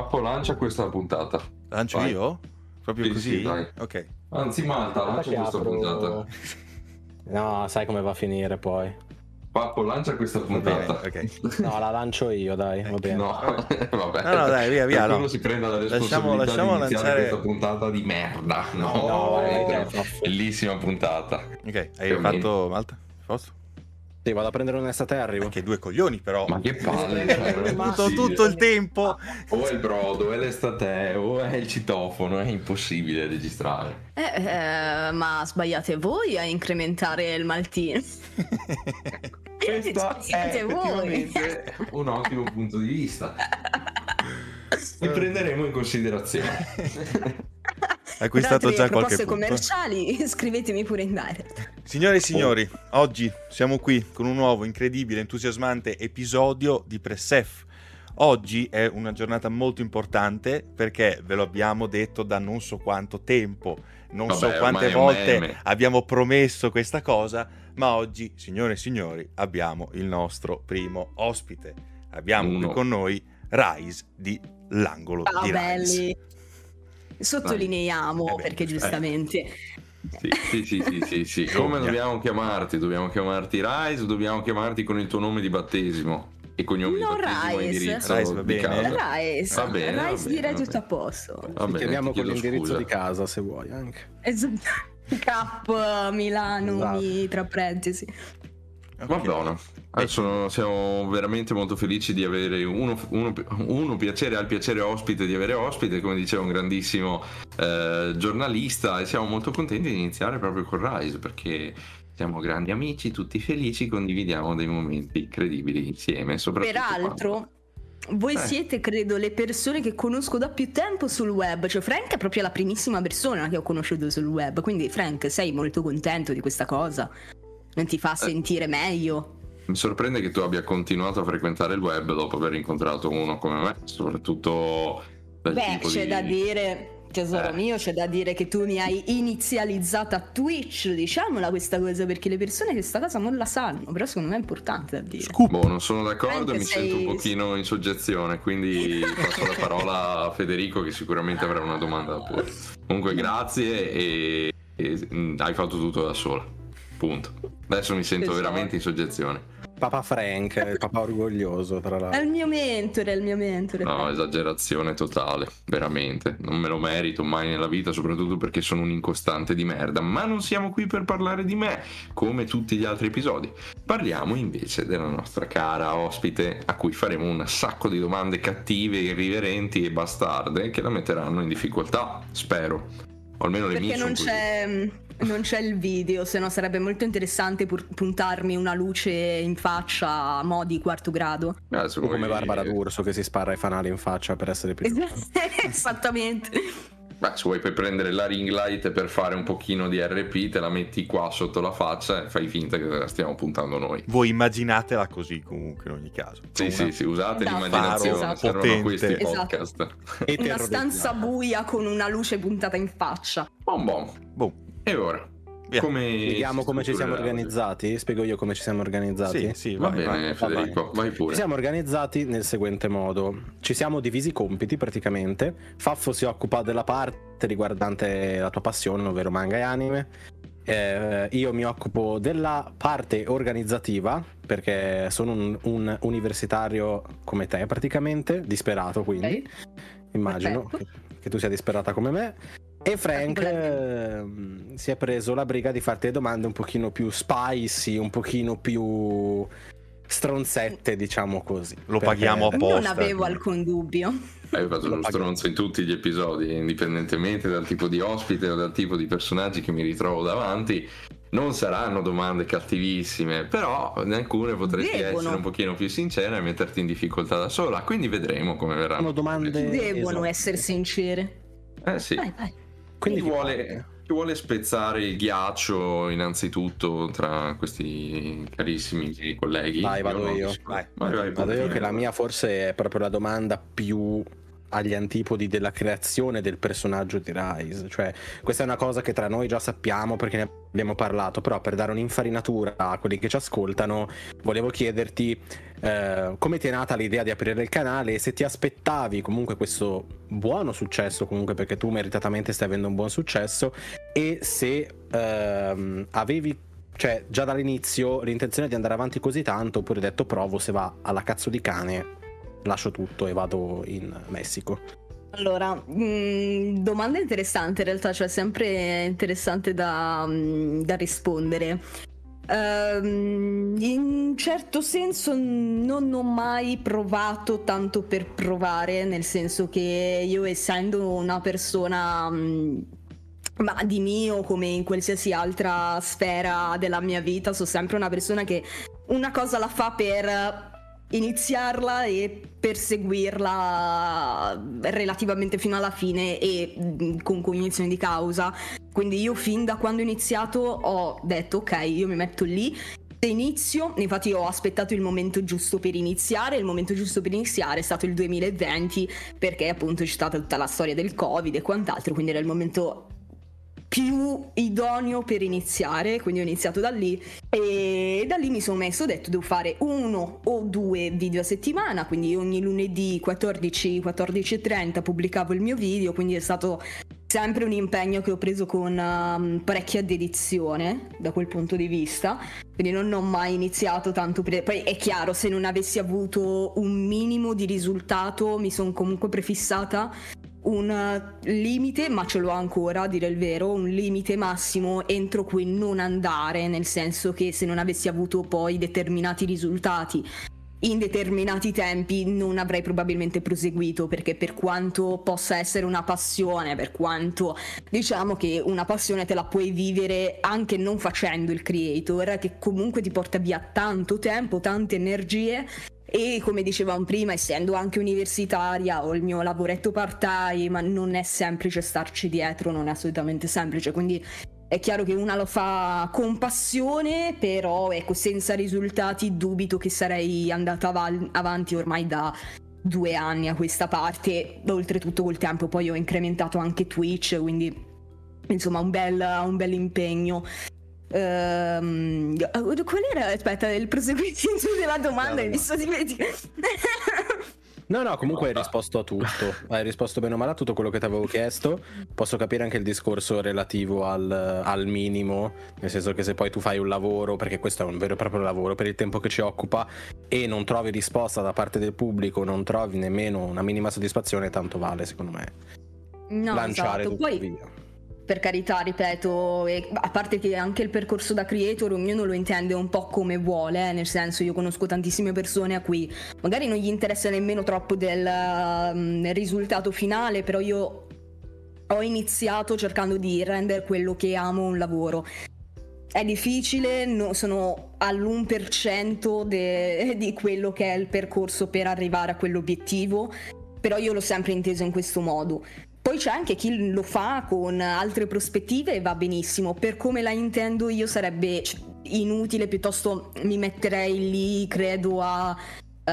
Pappo lancia questa puntata. Lancio Vai. io? Proprio Sì, così? sì, dai. ok. Anzi, Malta, lancia questa apro- puntata. No, sai come va a finire poi. Pappo lancia questa Va bene, puntata. ok. No, la lancio io, dai, va bene. No, vabbè. No, no, dai, via, via, no. si prenda la Lasciamo- responsabilità lasciamo di iniziare lanciare- questa puntata di merda. No, No, vai. bellissima puntata. Ok, hai fatto Malta? Posto? Sì, vado a prendere un'estate e arrivo. Che due coglioni però. Ma che palle, cioè, tutto, tutto il tempo. O è il brodo, o è l'estate, o è il citofono, è impossibile registrare. Eh, eh, ma sbagliate voi a incrementare il maltino. Questo è Sbagliate voi. un ottimo punto di vista. Li prenderemo in considerazione. Acquistato già qualche proposte punto. commerciali scrivetemi pure in direct. Signore e signori, oggi siamo qui con un nuovo, incredibile, entusiasmante episodio di Pressef. Oggi è una giornata molto importante perché ve lo abbiamo detto da non so quanto tempo, non Vabbè, so quante volte abbiamo promesso questa cosa, ma oggi, signore e signori, abbiamo il nostro primo ospite. Abbiamo Uno. qui con noi Rise di L'angolo Ciao di Rise. belli. Sottolineiamo Eh beh, perché eh. giustamente Sì, sì, sì, sì, sì, sì. Come dobbiamo chiamarti? Dobbiamo chiamarti Rise dobbiamo chiamarti con il tuo nome di battesimo? E cognome No, di battesimo Rise. indirizzo Rise va di bene. casa? Rice, Va bene, va Rice bene, direi va tutto a posto. Va Ti bene, chiamiamo con l'indirizzo scusa. di casa se vuoi anche. Esatto. Cap Milano Esatto. mi- tra parentesi. Va Ok. bene. Adesso siamo veramente molto felici di avere uno, uno- uno piacere, al piacere ospite di avere ospite, come diceva un grandissimo eh, giornalista, e siamo molto contenti di iniziare proprio con Rise perché siamo grandi amici, tutti felici, condividiamo dei momenti incredibili insieme. Peraltro, voi Eh. siete, credo, le persone che conosco da più tempo sul web. Cioè, Frank è proprio la primissima persona che ho conosciuto sul web. Quindi, Frank, sei molto contento di questa cosa? Non ti Eh. fa sentire meglio? Mi sorprende che tu abbia continuato a frequentare il web dopo aver incontrato uno come me, soprattutto del Beh, tipo c'è di... da dire, tesoro Eh. mio, c'è da dire che tu mi hai inizializzata a Twitch, diciamola questa cosa, perché le persone questa cosa non la sanno, però secondo me è importante da dire. Scoop. Boh, non sono d'accordo, Anche mi sei- sento un pochino in soggezione, quindi passo la parola a Federico che sicuramente avrà una domanda da porre. Comunque grazie e, e, mm, hai fatto tutto da sola. Punto. Adesso mi sento Esatto. veramente in soggezione. Papà Frank, il papà orgoglioso, tra È l'altro. il mio mentore, è il mio mentore. No, esagerazione totale, veramente. Non me lo merito mai nella vita, soprattutto perché sono un incostante di merda. Ma non siamo qui per parlare di me, come tutti gli altri episodi. Parliamo invece della nostra cara ospite, a cui faremo un sacco di domande cattive, irriverenti e bastarde che la metteranno in difficoltà, spero. O almeno le mie Perché non sono così. Non c'è il video, se no sarebbe molto interessante pur- puntarmi una luce in faccia a mo' di quarto grado. Ah, O come Barbara D'Urso che si spara i fanali in faccia per essere più... Esattamente. Beh, se vuoi puoi prendere la ring light per fare un pochino di RP, te la metti qua sotto la faccia e fai finta che la stiamo puntando noi. Voi immaginatela così comunque in ogni caso. Sì, Una- sì, sì, usate Da l'immaginazione, faro servono potente. questi Esatto. podcast. Una stanza buia con una luce puntata in faccia. Bom bom. Boh, E ora? Via. Come Spieghiamo come ci siamo organizzati? Spiego io come ci siamo organizzati? Sì, sì, Va vai, bene, vai. Federico, vai Ci pure. siamo organizzati nel seguente modo. Ci siamo divisi i compiti praticamente. Faffo si occupa della parte riguardante la tua passione, ovvero manga e anime. Eh, io mi occupo della parte organizzativa perché sono un, un universitario come te praticamente, disperato quindi. Immagino che, che tu sia disperata come me. E Frank ehm, si è preso la briga di farti le domande un pochino più spicy, un pochino più stronzette, diciamo così. Lo Perché- paghiamo apposta. Non avevo alcun dubbio. Hai fatto Lo lo stronzo in tutti gli episodi, indipendentemente dal tipo di ospite o dal tipo di personaggi che mi ritrovo davanti. Non saranno domande cattivissime, però in alcune potresti Devono. essere un pochino più sincera e metterti in difficoltà da sola. Quindi vedremo come verranno. Sono domande Devono esatto. essere sincere. Eh sì. Vai, vai. Quindi chi vuole, vuole spezzare il ghiaccio innanzitutto tra questi carissimi colleghi? Vai, vado no? io. Vai. Vai, vai, Vado io che la mia forse è proprio la domanda più agli antipodi della creazione del personaggio di Rise. Cioè, questa è una cosa che tra noi già sappiamo perché ne abbiamo parlato, però per dare un'infarinatura a quelli che ci ascoltano, volevo chiederti eh, come ti è nata l'idea di aprire il canale e se ti aspettavi comunque questo buono successo, comunque perché tu meritatamente stai avendo un buon successo, e se ehm, avevi cioè già dall'inizio l'intenzione di andare avanti così tanto oppure detto provo se va alla cazzo di cane lascio tutto e vado in Messico? Allora, mh, mm, domanda interessante in realtà, cioè sempre interessante da, mm, da rispondere. Uh, in un certo senso non ho mai provato tanto per provare, nel senso che io essendo una persona mh, mm, ma di mio come in qualsiasi altra sfera della mia vita, sono sempre una persona che una cosa la fa per iniziarla e perseguirla relativamente fino alla fine e mm, con cognizione di causa. Quindi io fin da quando ho iniziato ho detto ok, io mi metto lì se inizio, infatti ho aspettato il momento giusto per iniziare, il momento giusto per iniziare è stato il 2020 perché appunto c'è stata tutta la storia del Covid e quant'altro, quindi era il momento più idoneo per iniziare, quindi ho iniziato da lì e da lì mi sono messo, ho detto devo fare uno o due video a settimana, quindi ogni lunedì 14, 14.30 pubblicavo il mio video, quindi è stato sempre un impegno che ho preso con um, parecchia dedizione da quel punto di vista, quindi non ho mai iniziato tanto per... Poi è chiaro, se non avessi avuto un minimo di risultato mi sono comunque prefissata un limite, ma ce l'ho ancora a dire il vero, un limite massimo entro cui non andare, nel senso che se non avessi avuto poi determinati risultati in determinati tempi non avrei probabilmente proseguito perché per quanto possa essere una passione, per quanto diciamo che una passione te la puoi vivere anche non facendo il creator, che comunque ti porta via tanto tempo, tante energie e come dicevamo prima essendo anche universitaria ho il mio lavoretto part time non è semplice starci dietro non è assolutamente semplice. Quindi è chiaro che una lo fa con passione però ecco senza risultati dubito che sarei andata av- avanti ormai da due anni a questa parte. Oltretutto col tempo poi ho incrementato anche Twitch quindi insomma un bel, un bel impegno Ehm, qual era? Aspetta, il proseguimento della domanda, mi sto dimenticando. No, no, comunque hai risposto a tutto. Hai risposto bene o male a tutto quello che ti avevo chiesto. Posso capire anche il discorso relativo al, al, minimo, nel senso che se poi tu fai un lavoro, perché questo è un vero e proprio lavoro, per il tempo che ci occupa, e non trovi risposta da parte del pubblico, non trovi nemmeno una minima soddisfazione, tanto vale, secondo me. No, lanciare esatto. tutto poi... via per carità, ripeto, e a parte che anche il percorso da creator ognuno lo intende un po' come vuole, eh, nel senso io conosco tantissime persone a cui magari non gli interessa nemmeno troppo del um, risultato finale, però io ho iniziato cercando di rendere quello che amo un lavoro. È difficile, no, sono all'1% de- di quello che è il percorso per arrivare a quell'obiettivo, però io l'ho sempre inteso in questo modo. Poi c'è anche chi lo fa con altre prospettive e va benissimo. Per come la intendo io sarebbe inutile, piuttosto mi metterei lì, credo, a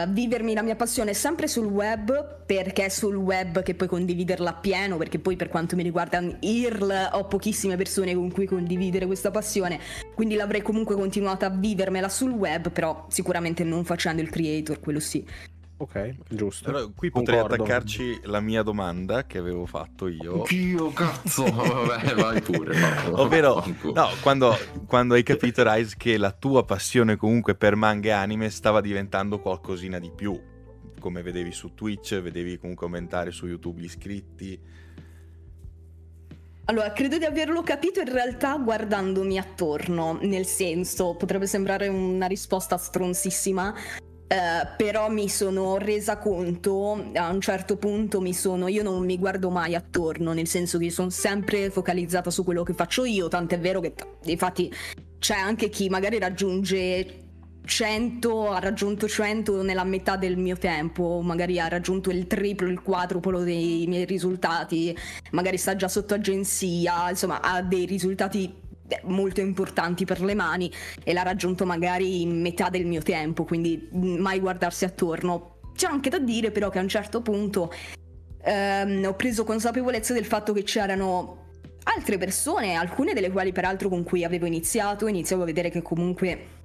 vivermi la mia passione sempre sul web, perché è sul web che puoi condividerla appieno, perché poi per quanto mi riguarda IRL ho pochissime persone con cui condividere questa passione, quindi l'avrei comunque continuata a vivermela sul web, però sicuramente non facendo il creator, quello sì. Ok, giusto. Allora, qui potrei Concordo. attaccarci la mia domanda che avevo fatto io. Io cazzo, vabbè, vai pure. Ovvero, no, quando, quando, hai capito, Rise, che la tua passione comunque per manga e anime stava diventando qualcosina di più. Come vedevi su Twitch, vedevi comunque aumentare su YouTube gli iscritti. Allora, credo di averlo capito in realtà guardandomi attorno, nel senso, potrebbe sembrare una risposta stronsissima, Uh, però mi sono resa conto a un certo punto mi sono io non mi guardo mai attorno nel senso che sono sempre focalizzata su quello che faccio io tant'è vero che infatti c'è anche chi magari raggiunge 100 ha raggiunto 100 nella metà del mio tempo magari ha raggiunto il triplo il quadruplo dei miei risultati magari sta già sotto agenzia insomma ha dei risultati molto importanti per le mani e l'ha raggiunto magari in metà del mio tempo, quindi mai guardarsi attorno. C'è anche da dire però che a un certo punto ehm, ho preso consapevolezza del fatto che c'erano altre persone, alcune delle quali peraltro con cui avevo iniziato, iniziavo a vedere che comunque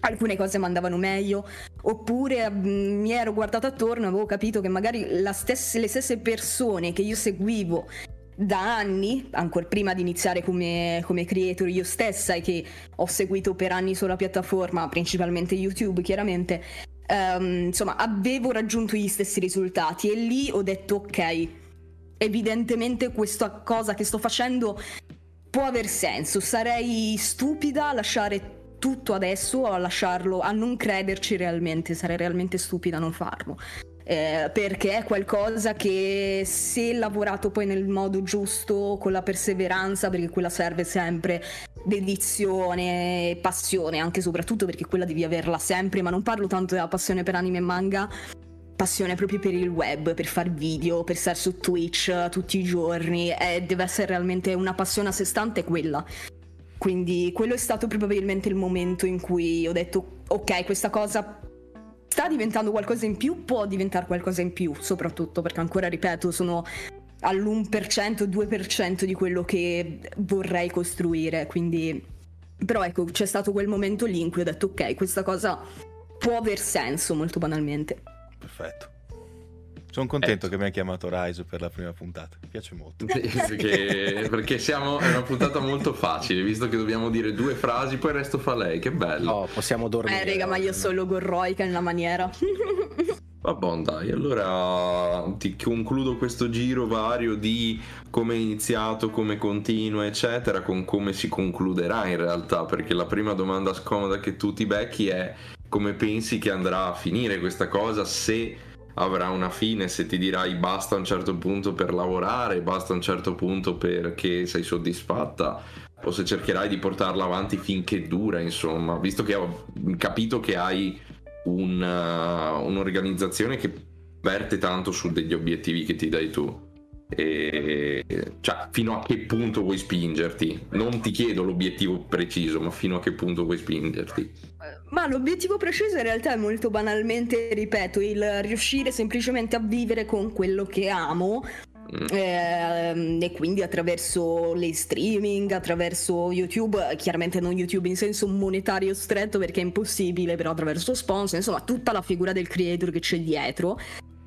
alcune cose mi andavano meglio, oppure mh, mi ero guardata attorno e avevo capito che magari stesse, le stesse persone che io seguivo da anni, ancora prima di iniziare come, come, creator io stessa e che ho seguito per anni sulla piattaforma, principalmente YouTube chiaramente, um, insomma avevo raggiunto gli stessi risultati e lì ho detto ok, evidentemente questa cosa che sto facendo può aver senso, sarei stupida a lasciare tutto adesso, a lasciarlo, a non crederci realmente, sarei realmente stupida a non farlo eh, perché è qualcosa che se lavorato poi nel modo giusto, con la perseveranza, perché quella serve sempre, dedizione, e passione, anche e soprattutto perché quella devi averla sempre, ma non parlo tanto della passione per anime e manga, passione proprio per il web, per fare video, per stare su Twitch tutti i giorni, eh, deve essere realmente una passione a sé stante quella. Quindi quello è stato probabilmente il momento in cui ho detto ok, questa cosa sta diventando qualcosa in più, può diventare qualcosa in più, soprattutto perché ancora, ripeto, sono all'1%, 2% di quello che vorrei costruire, quindi... Però ecco, c'è stato quel momento lì in cui ho detto ok, questa cosa può aver senso, molto banalmente. Perfetto. Sono contento eh. che mi hai chiamato Raizo per la prima puntata, mi piace molto. perché, perché siamo, è una puntata molto facile, visto che dobbiamo dire due frasi, poi il resto fa lei, che bello. Oh, possiamo dormire. Eh, raga, ma io sono gorroica nella maniera. Vabbè, dai, allora ti concludo questo giro vario di come è iniziato, come continua, eccetera, con come si concluderà in realtà, perché la prima domanda scomoda che tu ti becchi è come pensi che andrà a finire questa cosa se avrà una fine, se ti dirai basta a un certo punto per lavorare, basta a un certo punto perché sei soddisfatta o se cercherai di portarla avanti finché dura, insomma, visto che ho capito che hai un, uh, un'organizzazione che verte tanto su degli obiettivi che ti dai tu. E, cioè, fino a che punto vuoi spingerti? Non ti chiedo l'obiettivo preciso, ma fino a che punto vuoi spingerti? Ma l'obiettivo preciso in realtà è molto banalmente, ripeto, il riuscire semplicemente a vivere con quello che amo. Mm. Eh, e quindi attraverso le streaming, attraverso YouTube, chiaramente non YouTube in senso monetario stretto perché è impossibile, però attraverso sponsor, insomma tutta la figura del creator che c'è dietro.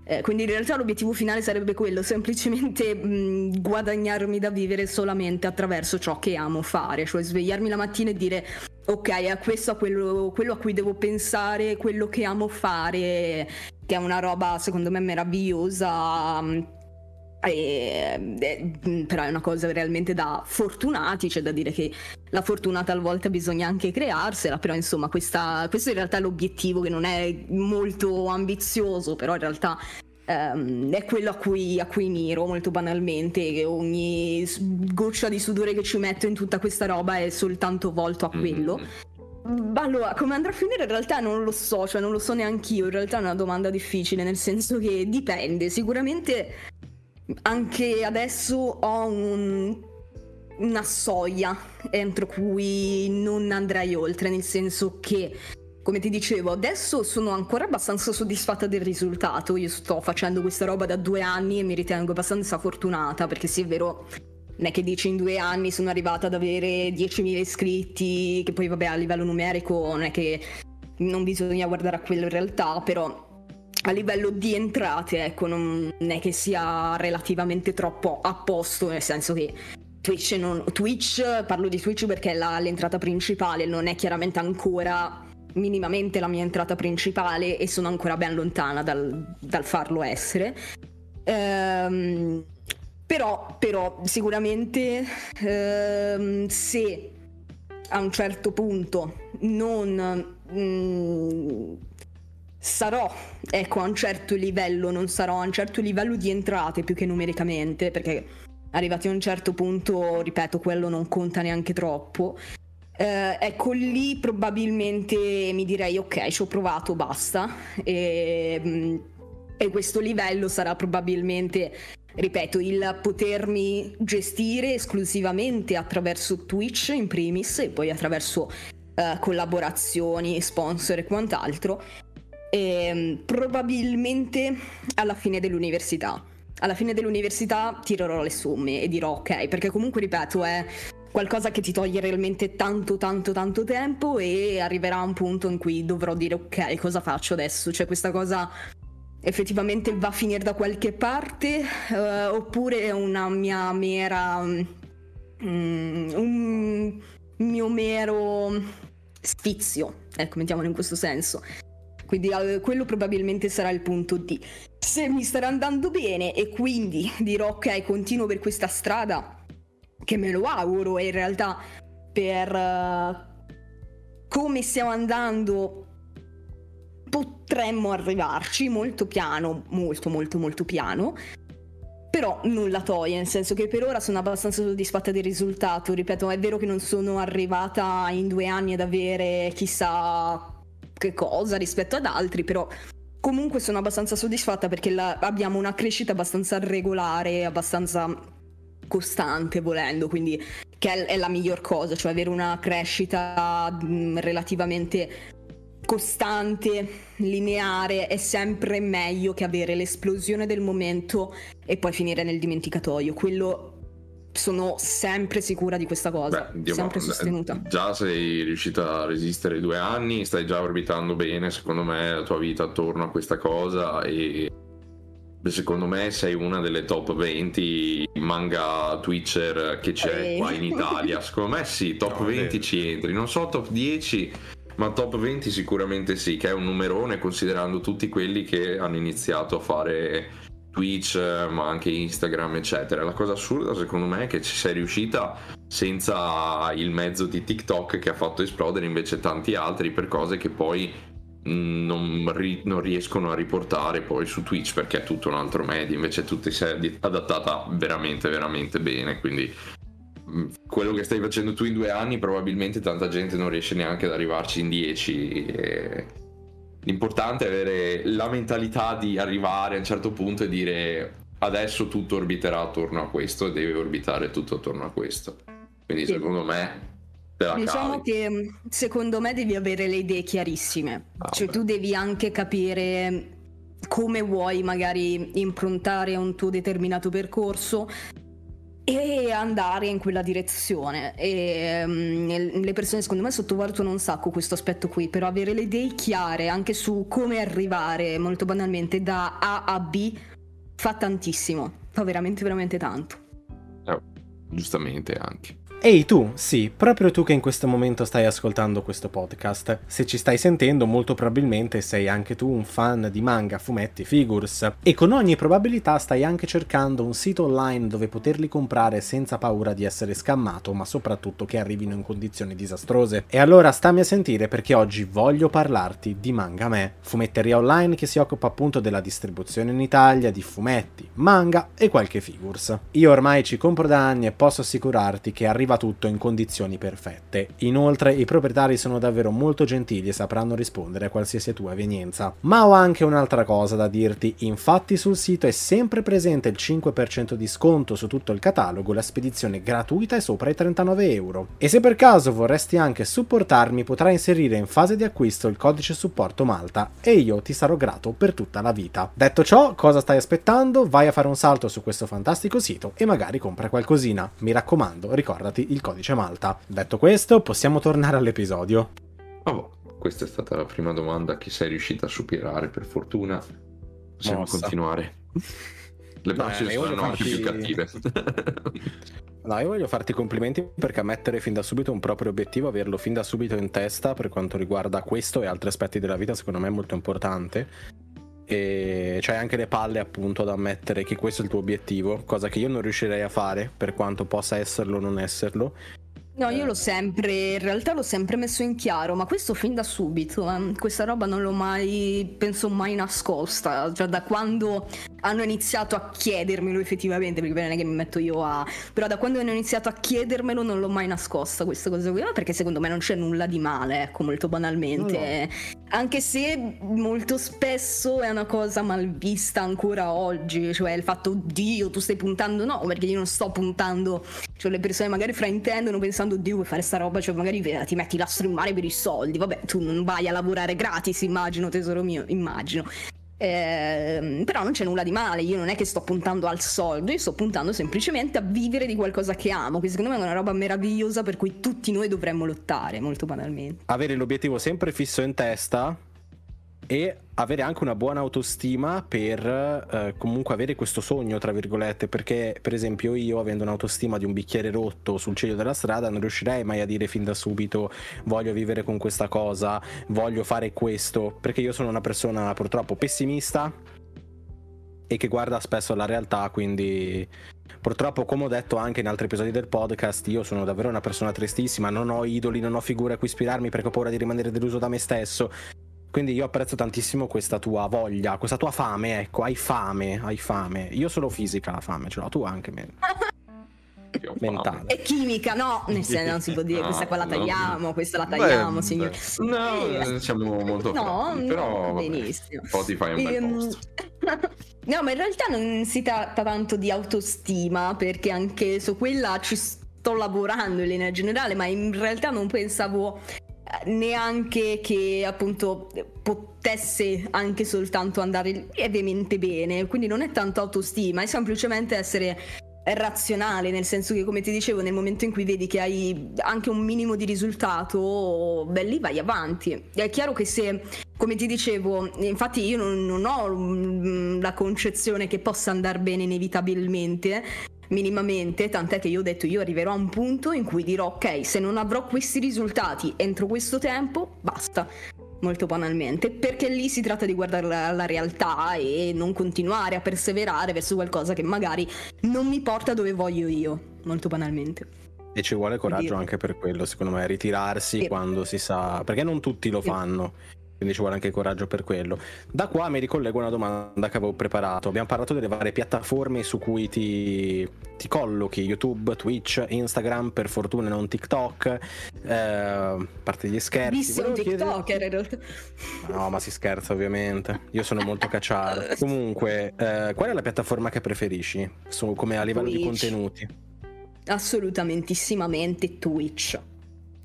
Eh, quindi in realtà l'obiettivo finale sarebbe quello, semplicemente mh, guadagnarmi da vivere solamente attraverso ciò che amo fare, cioè svegliarmi la mattina e dire ok, a questo, a quello, quello a cui devo pensare, quello che amo fare, che è una roba secondo me meravigliosa. E, e, però è una cosa realmente da fortunati, c'è da dire che la fortuna talvolta bisogna anche crearsela, però insomma questa, questo in realtà è l'obiettivo che non è molto ambizioso, però in realtà ehm, è quello a cui, a cui miro molto banalmente, che ogni goccia di sudore che ci metto in tutta questa roba è soltanto volto a quello. Mm-hmm. Allora, come andrà a finire in realtà non lo so, cioè non lo so neanche io, in realtà è una domanda difficile, nel senso che dipende, sicuramente anche adesso ho un, una soglia entro cui non andrei oltre, nel senso che, come ti dicevo, adesso sono ancora abbastanza soddisfatta del risultato. Io sto facendo questa roba da due anni e mi ritengo abbastanza fortunata, perché sì, è vero, non è che dici in due anni sono arrivata ad avere 10.000 iscritti, che poi vabbè a livello numerico non è che non bisogna guardare a quello in realtà, però a livello di entrate, ecco, non è che sia relativamente troppo a posto, nel senso che Twitch, non, Twitch parlo di Twitch perché è la, l'entrata principale, non è chiaramente ancora minimamente la mia entrata principale e sono ancora ben lontana dal, dal farlo essere. Ehm, però, però, sicuramente ehm, se a un certo punto non... Mm, sarò ecco a un certo livello, non sarò a un certo livello di entrate più che numericamente, perché arrivati a un certo punto, ripeto, quello non conta neanche troppo. Eh, ecco lì probabilmente mi direi ok, ci ho provato, basta. E, mm, e questo livello sarà probabilmente, ripeto, il potermi gestire esclusivamente attraverso Twitch in primis e poi attraverso eh, collaborazioni, sponsor e quant'altro ehm, probabilmente alla fine dell'università. alla fine dell'università tirerò le somme e dirò ok, perché comunque ripeto è qualcosa che ti toglie realmente tanto tanto tanto tempo e arriverà un punto in cui dovrò dire ok, cosa faccio adesso? Cioè questa cosa effettivamente va a finire da qualche parte uh, oppure è una mia mera um, un mio mero sfizio, ecco, mettiamolo in questo senso. Quindi uh, quello probabilmente sarà il punto D. Se mi starà andando bene e quindi dirò ok, continuo per questa strada, che me lo auguro e in realtà per uh, come stiamo andando potremmo arrivarci molto piano, molto molto molto piano. Però nulla toglie, nel senso che per ora sono abbastanza soddisfatta del risultato. Ripeto, è vero che non sono arrivata in due anni ad avere chissà che cosa rispetto ad altri, però comunque sono abbastanza soddisfatta perché la, abbiamo una crescita abbastanza regolare, abbastanza costante volendo, quindi che è, è la miglior cosa, cioè avere una crescita mh, relativamente costante, lineare, è sempre meglio che avere l'esplosione del momento e poi finire nel dimenticatoio. Quello sono sempre sicura di questa cosa, Beh, sempre sostenuta. Già sei riuscita a resistere due anni, stai già orbitando bene, secondo me, la tua vita attorno a questa cosa e secondo me sei una delle top 20 manga Twitcher che c'è eh. qua in Italia. Secondo me sì, top no, 20 ci entri. Non so top 10 ma top 20 sicuramente sì, che è un numerone considerando tutti quelli che hanno iniziato a fare Twitch, ma anche Instagram, eccetera. La cosa assurda secondo me è che ci sei riuscita senza il mezzo di TikTok che ha fatto esplodere invece tanti altri per cose che poi mm, non, ri- non, riescono a riportare poi su Twitch perché è tutto un altro medio, invece tu ti sei adattata veramente veramente bene, quindi quello che stai facendo tu in due anni probabilmente tanta gente non riesce neanche ad arrivarci in dieci. E... L'importante è avere la mentalità di arrivare a un certo punto e dire adesso tutto orbiterà attorno a questo e deve orbitare tutto attorno a questo. Quindi sì. secondo me Diciamo cavi. che secondo me devi avere le idee chiarissime, ah, cioè beh. tu devi anche capire come vuoi magari improntare un tuo determinato percorso e andare in quella direzione. E, um, le persone secondo me sottovalutano un sacco questo aspetto qui, però avere le idee chiare anche su come arrivare molto banalmente da A a B fa tantissimo, fa veramente veramente tanto. Eh, giustamente anche. Ehi tu, sì, proprio tu che in questo momento stai ascoltando questo podcast. Se ci stai sentendo, molto probabilmente sei anche tu un fan di manga, fumetti, figures. E con ogni probabilità stai anche cercando un sito online dove poterli comprare senza paura di essere scammato, ma soprattutto che arrivino in condizioni disastrose. E allora stammi a sentire perché oggi voglio parlarti di Manga Me, fumetteria online che si occupa appunto della distribuzione in Italia di fumetti, manga e qualche figures. Io ormai ci compro da anni e posso assicurarti che arriva arriva tutto in condizioni perfette. Inoltre i proprietari sono davvero molto gentili e sapranno rispondere a qualsiasi tua evenienza. Ma ho anche un'altra cosa da dirti, infatti sul sito è sempre presente il 5% di sconto su tutto il catalogo, la spedizione gratuita è sopra i 39 euro. E se per caso vorresti anche supportarmi potrai inserire in fase di acquisto il codice supporto Malta e io ti sarò grato per tutta la vita. Detto ciò, cosa stai aspettando? Vai a fare un salto su questo fantastico sito e magari compra qualcosina. Mi raccomando, ricordati usati il codice Malta. Detto questo, possiamo tornare all'episodio. Oh, questa è stata la prima domanda che sei riuscita a superare, per fortuna. Possiamo Mossa. continuare. Le prossime eh, saranno farti... anche più cattive. no, io voglio farti complimenti perché mettere fin da subito un proprio obiettivo, averlo fin da subito in testa per quanto riguarda questo e altri aspetti della vita, secondo me è molto importante e c'hai anche le palle appunto ad ammettere che questo è il tuo obiettivo, cosa che io non riuscirei a fare per quanto possa esserlo o non esserlo. No, io l'ho sempre, in realtà l'ho sempre messo in chiaro, ma questo fin da subito, eh. questa roba non l'ho mai, penso mai nascosta, cioè da quando hanno iniziato a chiedermelo effettivamente, perché non è che mi metto io a... però da quando hanno iniziato a chiedermelo non l'ho mai nascosta questa cosa qui, perché secondo me non c'è nulla di male, ecco, molto banalmente, no. anche se molto spesso è una cosa mal vista ancora oggi, cioè il fatto, Dio, tu stai puntando, no, perché io non sto puntando, cioè le persone magari fraintendono pensando pensando Dio vuoi fare sta roba? cioè magari ti metti l'astro in mare per i soldi. Vabbè tu non vai a lavorare gratis immagino tesoro mio immagino Eh, però non c'è nulla di male, io non è che sto puntando al soldo, io sto puntando semplicemente a vivere di qualcosa che amo, che secondo me è una roba meravigliosa per cui tutti noi dovremmo lottare, molto banalmente. Avere l'obiettivo sempre fisso in testa e avere anche una buona autostima per eh, comunque avere questo sogno, tra virgolette, perché per esempio io avendo un'autostima di un bicchiere rotto sul ciglio della strada non riuscirei mai a dire fin da subito voglio vivere con questa cosa, voglio fare questo, perché io sono una persona purtroppo pessimista e che guarda spesso alla realtà, quindi Purtroppo, come ho detto anche in altri episodi del podcast, io sono davvero una persona tristissima, non ho idoli, non ho figure a cui ispirarmi perché ho paura di rimanere deluso da me stesso. Quindi io apprezzo tantissimo questa tua voglia, questa tua fame, ecco, hai fame, hai fame. Io solo fisica la fame, ce l'ho tu anche me. mentale. E chimica, no, nel senso non si può dire, No, questa qua la no. tagliamo, questa la tagliamo, Beh, signor. No, Eh, siamo molto No, freddi, però vabbè, benissimo. Spotify è un bel Ehm, posto. No, ma in realtà non si tratta tanto di autostima, perché anche su quella ci sto lavorando in linea generale, ma in realtà non pensavo eh, neanche che appunto potesse anche soltanto andare lievemente bene, quindi non è tanto autostima, è semplicemente essere razionale, nel senso che come ti dicevo, nel momento in cui vedi che hai anche un minimo di risultato, beh lì vai avanti. È chiaro che se, come ti dicevo, infatti io non, non ho mm, la concezione che possa andare bene inevitabilmente, minimamente, tant'è che io ho detto io arriverò a un punto in cui dirò ok, se non avrò questi risultati entro questo tempo, basta. Molto banalmente, perché lì si tratta di guardare la, la realtà e non continuare a perseverare verso qualcosa che magari non mi porta dove voglio io, molto banalmente. E ci vuole coraggio anche per quello, secondo me, ritirarsi Sì. quando si sa, perché non tutti lo fanno. Quindi ci vuole anche coraggio per quello. Da qua mi ricollego a una domanda che avevo preparato. Abbiamo parlato delle varie piattaforme su cui ti, ti collochi: YouTube, Twitch, Instagram, per fortuna non TikTok. eh, a parte gli scherzi. Visto un TikToker in realtà. No, ma si scherza ovviamente. Io sono molto cacciaro. Comunque, eh, qual è la piattaforma che preferisci? Su- come a livello di Twitch. contenuti? Assolutamentissimamente Twitch.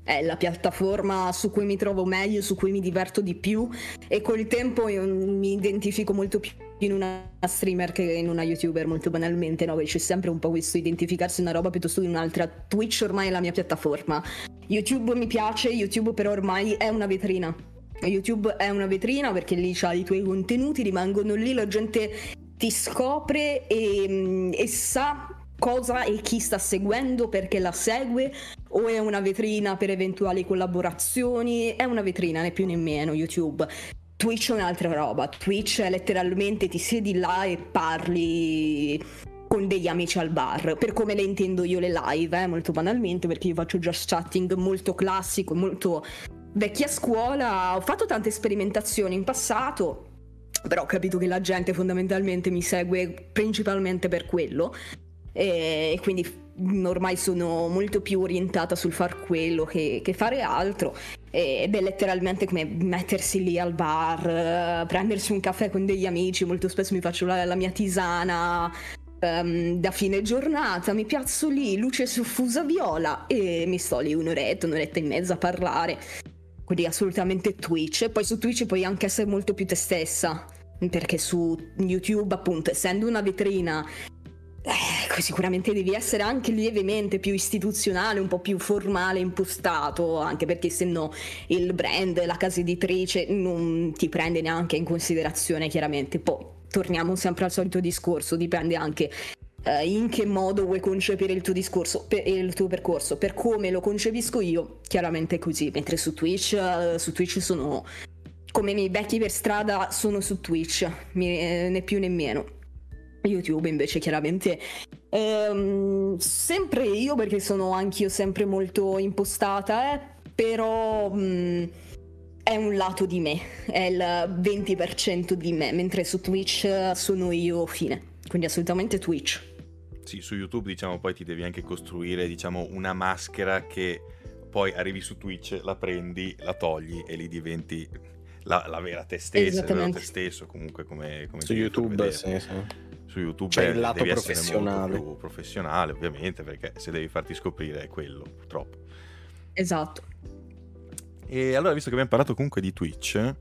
È la piattaforma su cui mi trovo meglio, su cui mi diverto di più e col tempo mi identifico molto più in una streamer che in una youtuber molto banalmente, no? C'è sempre un po' questo identificarsi in una roba piuttosto che in un'altra. Twitch ormai è la mia piattaforma. YouTube mi piace, YouTube però ormai è una vetrina. YouTube è una vetrina perché lì c'hai i tuoi contenuti, rimangono lì, la gente ti scopre e, e sa cosa e chi sta seguendo perché la segue o è una vetrina per eventuali collaborazioni? È una vetrina né più né meno YouTube. Twitch è un'altra roba. Twitch è letteralmente ti siedi là e parli con degli amici al bar. Per come le intendo io le live eh, molto banalmente perché io faccio just chatting molto classico molto vecchia scuola. Ho fatto tante sperimentazioni in passato però ho capito che la gente fondamentalmente mi segue principalmente per quello. E quindi ormai sono molto più orientata sul far quello che, che fare altro ed è letteralmente come mettersi lì al bar, eh, prendersi un caffè con degli amici, molto spesso mi faccio la, la mia tisana ehm, da fine giornata, mi piazzo lì, luce soffusa viola e mi sto lì un'oretta, un'oretta e mezza a parlare. Quindi assolutamente Twitch. E poi su Twitch puoi anche essere molto più te stessa. Perché su YouTube, appunto, essendo una vetrina eh, sicuramente devi essere anche lievemente più istituzionale, un po' più formale, impostato, anche perché se no il brand, la casa editrice non ti prende neanche in considerazione, chiaramente. Poi torniamo sempre al solito discorso, dipende anche eh, in che modo vuoi concepire il tuo discorso e il tuo percorso. Per come lo concepisco io, chiaramente è così, mentre su Twitch, eh, su Twitch sono come i miei vecchi per strada sono su Twitch, mi- eh, né più né meno. YouTube invece chiaramente ehm, sempre io perché sono anch'io sempre molto impostata, eh, però mh, è un lato di me, è il 20% di me, mentre su Twitch eh, sono io fine. Quindi assolutamente Twitch. Sì, su YouTube diciamo poi ti devi anche costruire diciamo una maschera che poi arrivi su Twitch, la prendi, la togli e lì diventi la, la vera te stessa, il vero te stesso comunque come, come Su YouTube, vedere. sì, sì. Su YouTube C'è il eh, lato devi essere professionale. molto più professionale ovviamente perché se devi farti scoprire è quello purtroppo. Esatto. E allora, visto che abbiamo parlato comunque di Twitch,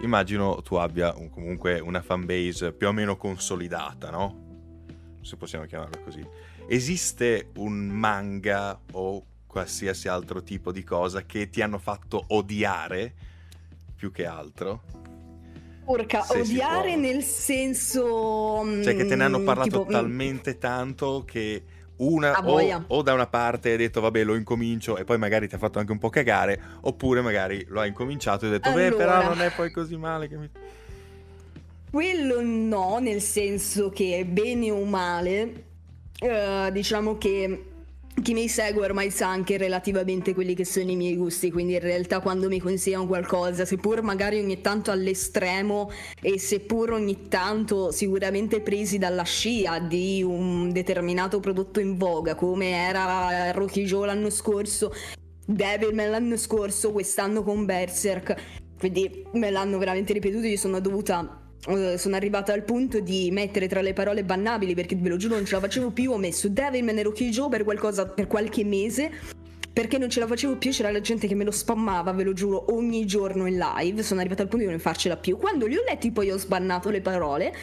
immagino tu abbia un- comunque una fanbase più o meno consolidata, no? Se possiamo chiamarla così. Esiste un manga o qualsiasi altro tipo di cosa che ti hanno fatto odiare più che altro? Porca, Se odiare nel senso... Cioè che te ne hanno mm, parlato tipo, mm, talmente tanto che una o, o da una parte hai detto vabbè lo incomincio e poi magari ti ha fatto anche un po' cagare oppure magari lo hai incominciato e hai detto beh però Allora. non è poi così male che mi... Quello no, nel senso che bene o male, eh, diciamo che chi mi segue ormai sa anche relativamente quelli che sono i miei gusti, quindi in realtà quando mi consigliano qualcosa, seppur magari ogni tanto all'estremo e seppur ogni tanto sicuramente presi dalla scia di un determinato prodotto in voga, come era Rocky Joe l'anno scorso, Devilman l'anno scorso, quest'anno con Berserk, quindi me l'hanno veramente ripetuto, io sono dovuta eh, sono arrivata al punto di mettere tra le parole bannabili perché ve lo giuro non ce la facevo più. Ho messo Devilman e Rocky Joe per qualcosa per qualche mese perché non ce la facevo più. C'era la gente che me lo spammava ve lo giuro ogni giorno in live. Sono arrivata al punto di non farcela più. Quando li ho letti poi ho sbannato le parole.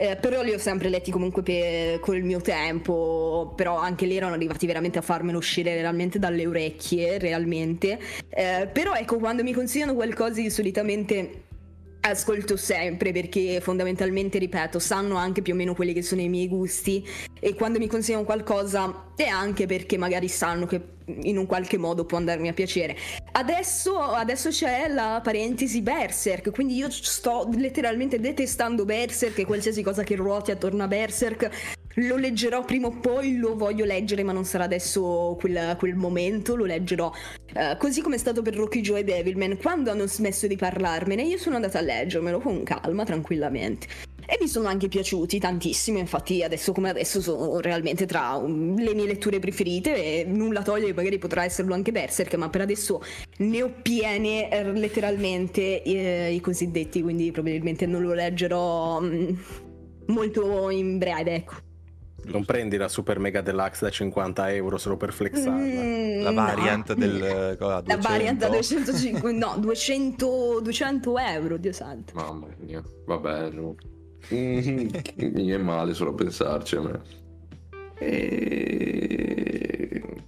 Eh, però li ho sempre letti comunque per, col mio tempo, però anche lì erano arrivati veramente a farmelo uscire realmente dalle orecchie, realmente. Eh, però ecco, quando mi consigliano qualcosa io solitamente ascolto sempre perché fondamentalmente, ripeto, sanno anche più o meno quelli che sono i miei gusti e quando mi consigliano qualcosa è anche perché magari sanno che in un qualche modo può andarmi a piacere. Adesso, adesso c'è la parentesi Berserk, quindi io sto letteralmente detestando Berserk e qualsiasi cosa che ruoti attorno a Berserk. Lo leggerò prima o poi, lo voglio leggere, ma non sarà adesso quel, quel momento, lo leggerò. Eh, così come è stato per Rocky Joe e Devilman, quando hanno smesso di parlarmene, io sono andata a leggermelo con calma, tranquillamente. E mi sono anche piaciuti tantissimo, infatti adesso come adesso sono realmente tra um, le mie letture preferite e nulla toglie che magari potrà esserlo anche Berserk, ma per adesso ne ho piene eh, letteralmente eh, i cosiddetti, quindi probabilmente non lo leggerò mm, molto in breve, ecco. Non prendi la super mega deluxe da 50 euro solo per flexarla. Mm, La no. variant del... cosa, La 200? variant da 205, no, 200, 200 euro, Dio santo. Mamma mia, vabbè, no. Mm, mi è male solo a pensarci a me. E...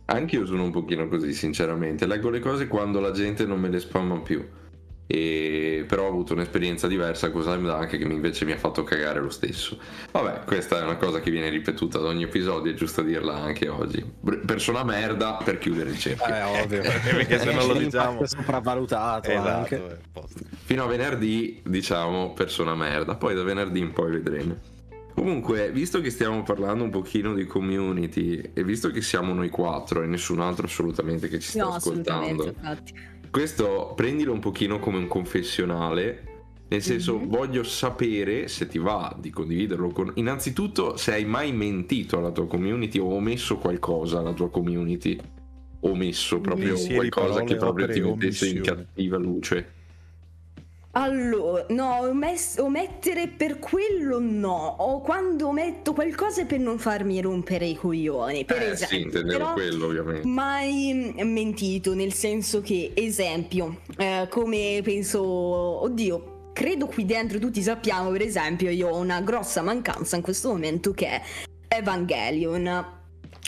Anche io sono un pochino così, sinceramente. Leggo le cose quando la gente non me le spamma più. E... Però ho avuto un'esperienza diversa con Slime Dunk che invece mi ha fatto cagare lo stesso. Vabbè, questa è una cosa che viene ripetuta ad ogni episodio, è giusto dirla anche oggi. Persona merda per chiudere il cerchio. Eh, ovvio. Perché se non lo diciamo... È sopravvalutato Esatto, anche. eh. Fino a venerdì, diciamo, persona merda. Poi da venerdì in poi vedremo. Comunque, visto che stiamo parlando un pochino di community e visto che siamo noi quattro e nessun altro assolutamente che ci sta No, assolutamente, ascoltando, infatti. Questo prendilo un pochino come un confessionale. Nel senso, Mhm. voglio sapere se ti va di condividerlo con. Innanzitutto, se hai mai mentito alla tua community o omesso qualcosa alla tua community. Omesso proprio Pensieri, qualcosa che proprio ti mettesse in cattiva luce. Allora, no, omess- omettere per quello no. O quando ometto qualcosa è per non farmi rompere i coglioni. Per eh, esempio. sì, Però quello, ovviamente. mai mentito, nel senso che, esempio, eh, come penso, oddio, credo qui dentro tutti sappiamo, per esempio, io ho una grossa mancanza in questo momento che è Evangelion.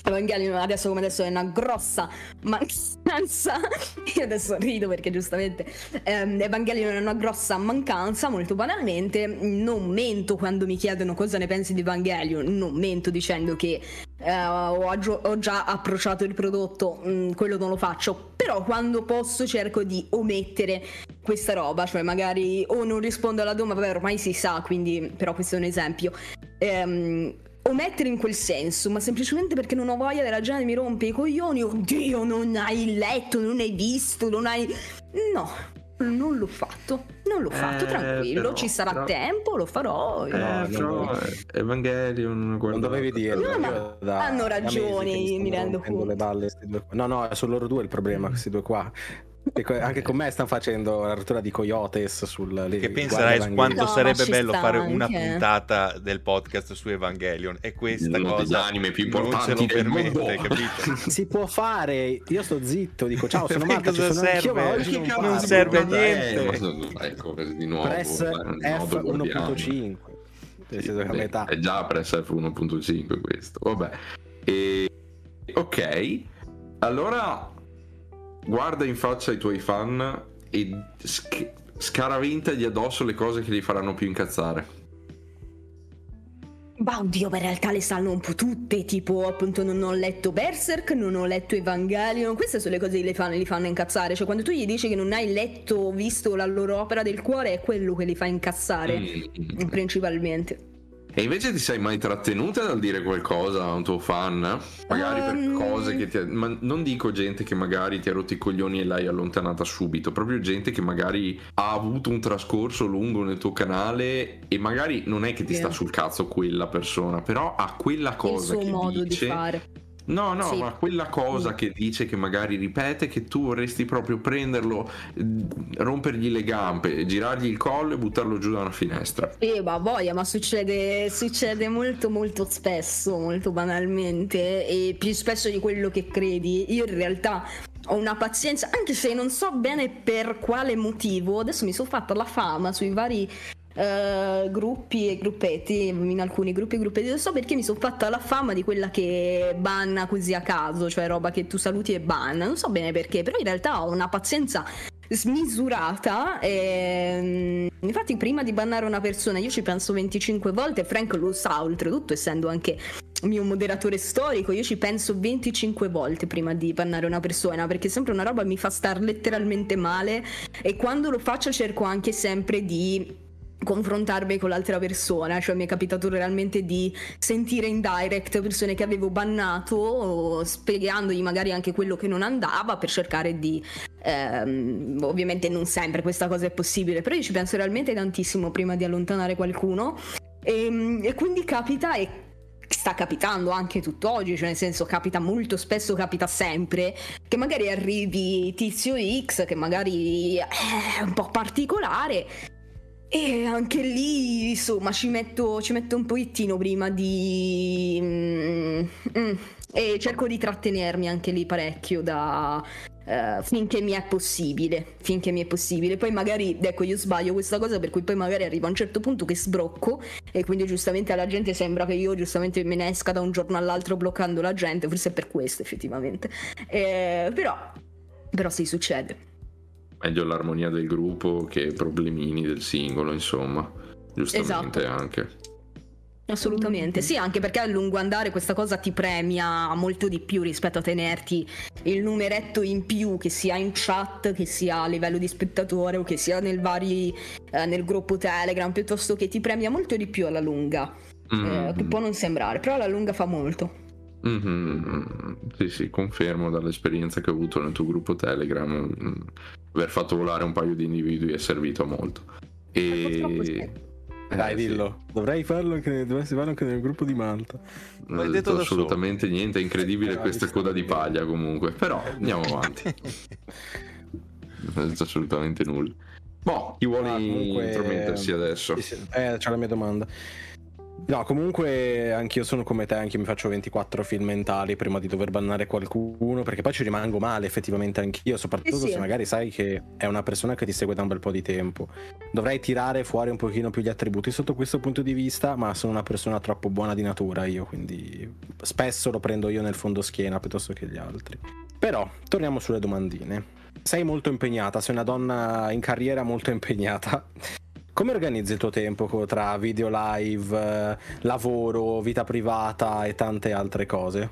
Evangelion adesso come adesso è una grossa mancanza. Io adesso rido perché giustamente ehm, Evangelion è una grossa mancanza, molto banalmente. Non mento quando mi chiedono cosa ne pensi di Evangelion, non mento dicendo che eh, ho, aggio- ho già approcciato il prodotto, mm, quello non lo faccio. Però quando posso cerco di omettere questa roba, cioè magari o non rispondo alla domanda, vabbè ormai si sa, quindi però questo è un esempio. Ehm, omettere in quel senso, ma semplicemente perché non ho voglia della gente mi rompe i coglioni, oddio non hai letto, non hai visto, non hai... No, non l'ho fatto, non l'ho fatto, Eh, tranquillo, però- ci sarà però- tempo, lo farò. Eh, no, però, Evangelion, Non dovevi dirlo. No, ma da- hanno ragione, mi rendo conto. le balle sti due qua. No, no, sono loro due il problema, questi due qua. Anche con me stanno facendo la rottura di Coyotes sul che penserai quanto no, sarebbe bello fare anche. una puntata del podcast su Evangelion e questa Uno cosa anime più importanti non ce lo permette capito? si può fare io sto zitto dico ciao sono Marta ci sono serve? Anch'io, ma oggi non, non serve a niente. eh, ecco di nuovo Press F1.5 è già Press F1.5 questo vabbè. E... ok allora guarda in faccia i tuoi fan e sc- scaravintagli addosso le cose che li faranno più incazzare. Ma oddio, ma in realtà le sanno un po' tutte, tipo appunto non ho letto Berserk, non ho letto Evangelion, queste sono le cose che li fanno, li fanno incazzare, cioè quando tu gli dici che non hai letto o visto la loro opera del cuore è quello che li fa incazzare, mm-hmm. principalmente. E invece ti sei mai trattenuta dal dire qualcosa a un tuo fan? Magari um... per ehm. cose che ti... Ma non dico gente che magari ti ha rotto i coglioni e l'hai allontanata subito, proprio gente che magari ha avuto un trascorso lungo nel tuo canale e magari non è che ti yeah. sta sul cazzo quella persona, però ha quella cosa Il suo che modo dice... di fare No, no, sì. ma quella cosa che dice che magari ripete che tu vorresti proprio prenderlo, rompergli le gambe, girargli il collo e buttarlo giù da una finestra. Eh, ma voglia, ma succede, succede molto molto spesso, molto banalmente e più spesso di quello che credi. Io in realtà ho una pazienza, anche se non so bene per quale motivo, adesso mi sono fatta la fama sui vari Uh, gruppi e gruppetti, in alcuni gruppi e gruppetti, non so perché mi sono fatta la fama di quella che banna così a caso, cioè roba che tu saluti e banna, non so bene perché, però in realtà ho una pazienza smisurata e, mm, infatti prima di bannare una persona io ci penso 25 volte, Frank lo sa oltretutto essendo anche mio moderatore storico, io ci penso 25 volte prima di bannare una persona perché sempre una roba mi fa star letteralmente male e quando lo faccio cerco anche sempre di confrontarmi con l'altra persona, cioè mi è capitato realmente di sentire in direct persone che avevo bannato, spiegandogli magari anche quello che non andava per cercare di... Ehm, ovviamente non sempre questa cosa è possibile, però io ci penso realmente tantissimo prima di allontanare qualcuno. E, ehm, e quindi capita e sta capitando anche tutt'oggi, cioè nel senso capita molto spesso, capita sempre, che magari arrivi tizio X che magari è un po' particolare e anche lì, insomma, ci metto, ci metto un pochettino prima di... Mm, mm, e cerco di trattenermi anche lì parecchio da... Uh, finché mi è possibile, finché mi è possibile. Poi magari, ecco, io sbaglio questa cosa per cui poi magari arriva a un certo punto che sbrocco e quindi giustamente alla gente sembra che io giustamente me ne esca da un giorno all'altro bloccando la gente, forse è per questo effettivamente. Eh, però, però sì, succede meglio l'armonia del gruppo che problemini del singolo, insomma. Giustamente esatto. anche. Assolutamente, sì, anche perché a lungo andare questa cosa ti premia molto di più rispetto a tenerti il numeretto in più, che sia in chat, che sia a livello di spettatore o che sia nel, vari, eh, nel gruppo Telegram, piuttosto che ti premia molto di più alla lunga. Mm-hmm. Eh, che può non sembrare, però alla lunga fa molto. Mm-hmm. Sì, sì, confermo dall'esperienza che ho avuto nel tuo gruppo Telegram. Mm, aver fatto volare un paio di individui è servito molto. E... Eh, Dai, dillo. Sì. Dovrei farlo anche, dovresti farlo anche nel gruppo di Manta. Non hai detto assolutamente solo. niente, è incredibile questa coda di paglia comunque. Però andiamo avanti. non ho detto assolutamente nulla. Boh, chi vuole ah, comunque... intromettersi adesso? Eh, c'è la mia domanda. No, comunque anch'io sono come te, anche mi faccio 24 film mentali prima di dover bannare qualcuno, perché poi ci rimango male effettivamente anch'io, soprattutto sì, sì. se magari sai che è una persona che ti segue da un bel po' di tempo. Dovrei tirare fuori un pochino più gli attributi sotto questo punto di vista, ma sono una persona troppo buona di natura io, quindi spesso lo prendo io nel fondo schiena piuttosto che gli altri. Però, torniamo sulle domandine. Sei molto impegnata, sei una donna in carriera molto impegnata. Come organizzi il tuo tempo tra video live, eh, lavoro, vita privata e tante altre cose?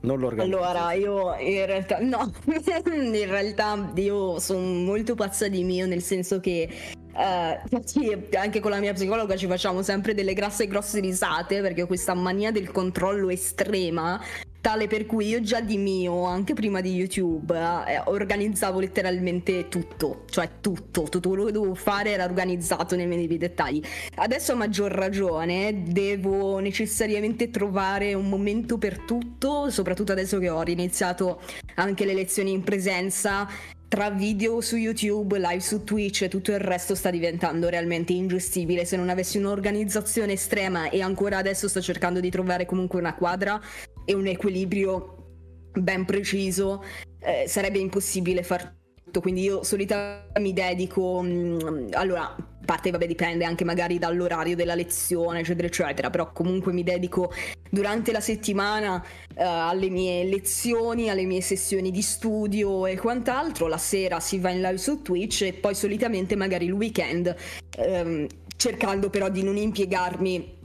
Non lo organizzo. Allora, io in realtà no, in realtà io sono molto pazza di mio, nel senso che uh, anche con la mia psicologa ci facciamo sempre delle grasse grosse risate perché ho questa mania del controllo estrema tale per cui io già di mio, anche prima di YouTube, eh, organizzavo letteralmente tutto, cioè tutto, tutto quello che dovevo fare era organizzato nei minimi dettagli. Adesso a maggior ragione devo necessariamente trovare un momento per tutto, soprattutto adesso che ho riniziato anche le lezioni in presenza tra video su YouTube, live su Twitch e tutto il resto sta diventando realmente ingestibile. Se non avessi un'organizzazione estrema e ancora adesso sto cercando di trovare comunque una quadra e un equilibrio ben preciso, eh, sarebbe impossibile far tutto. Quindi io solitamente mi dedico, mh, mm, allora, parte vabbè dipende anche magari dall'orario della lezione, eccetera, eccetera, però comunque mi dedico durante la settimana uh, alle mie lezioni, alle mie sessioni di studio e quant'altro. La sera si va in live su Twitch e poi solitamente magari il weekend, um, cercando però di non impiegarmi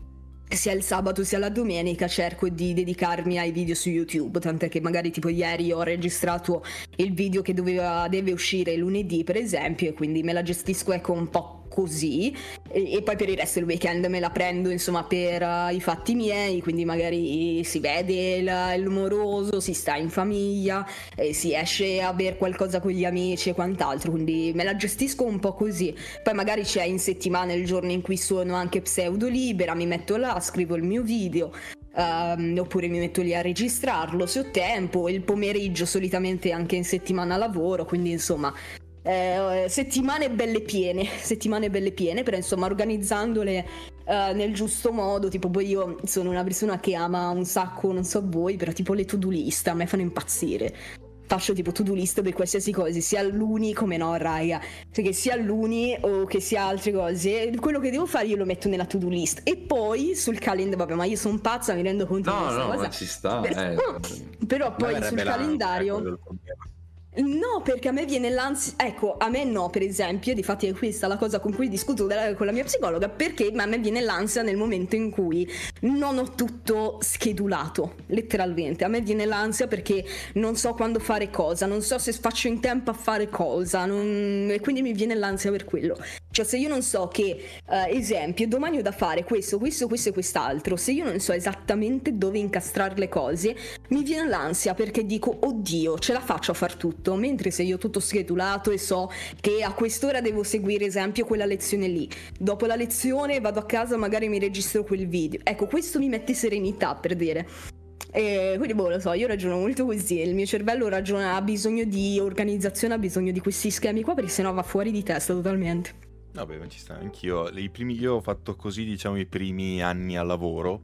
sia il sabato sia la domenica cerco di dedicarmi ai video su YouTube, tant'è che magari tipo ieri ho registrato il video che doveva, deve uscire lunedì per esempio e quindi me la gestisco ecco un po' così e, e, poi per il resto del weekend me la prendo insomma per uh, i fatti miei quindi magari si vede il, l'umoroso si sta in famiglia eh, si esce a bere qualcosa con gli amici e quant'altro quindi me la gestisco un po' così. Poi magari c'è in settimana il giorno in cui sono anche pseudo libera mi metto là scrivo il mio video Um, oppure mi metto lì a registrarlo se ho tempo, il pomeriggio solitamente anche in settimana lavoro, quindi insomma eh, settimane belle piene, settimane belle piene, però insomma organizzandole eh, nel giusto modo, tipo poi io sono una persona che ama un sacco, non so voi, però tipo le to-do list a me fanno impazzire. Faccio tipo to-do list per qualsiasi cosa, sia l'uni come no, raga. Cioè che sia l'uni o che sia altre cose. Quello che devo fare io lo metto nella to-do list. E poi sul calendar, vabbè, ma io sono pazza, mi rendo conto no, di questa no, cosa. ma ci sta. Però, eh. però poi sul calendario... No, perché a me viene l'ansia. Ecco, a me no, per esempio, di fatti è questa la cosa con cui discuto con la mia psicologa, perché a me viene l'ansia nel momento in cui non ho tutto schedulato, letteralmente. A me viene l'ansia perché non so quando fare cosa, non so se faccio in tempo a fare cosa, non... e quindi mi viene l'ansia per quello. Cioè, se io non so che, uh, esempio, domani ho da fare questo, questo, questo e quest'altro, se io non so esattamente dove incastrare le cose, mi viene l'ansia perché dico, oddio, ce la faccio a far tutto. Mentre se io ho tutto schedulato e so che a quest'ora devo seguire, esempio, quella lezione lì, dopo la lezione vado a casa, magari mi registro quel video. Ecco, questo mi mette serenità per dire. E quindi, boh, lo so, io ragiono molto così. Il mio cervello ragiona, ha bisogno di organizzazione, ha bisogno di questi schemi qua, perché sennò va fuori di testa totalmente. Vabbè, ma ci sta, anch'io. I primi, io ho fatto così, diciamo, i primi anni al lavoro,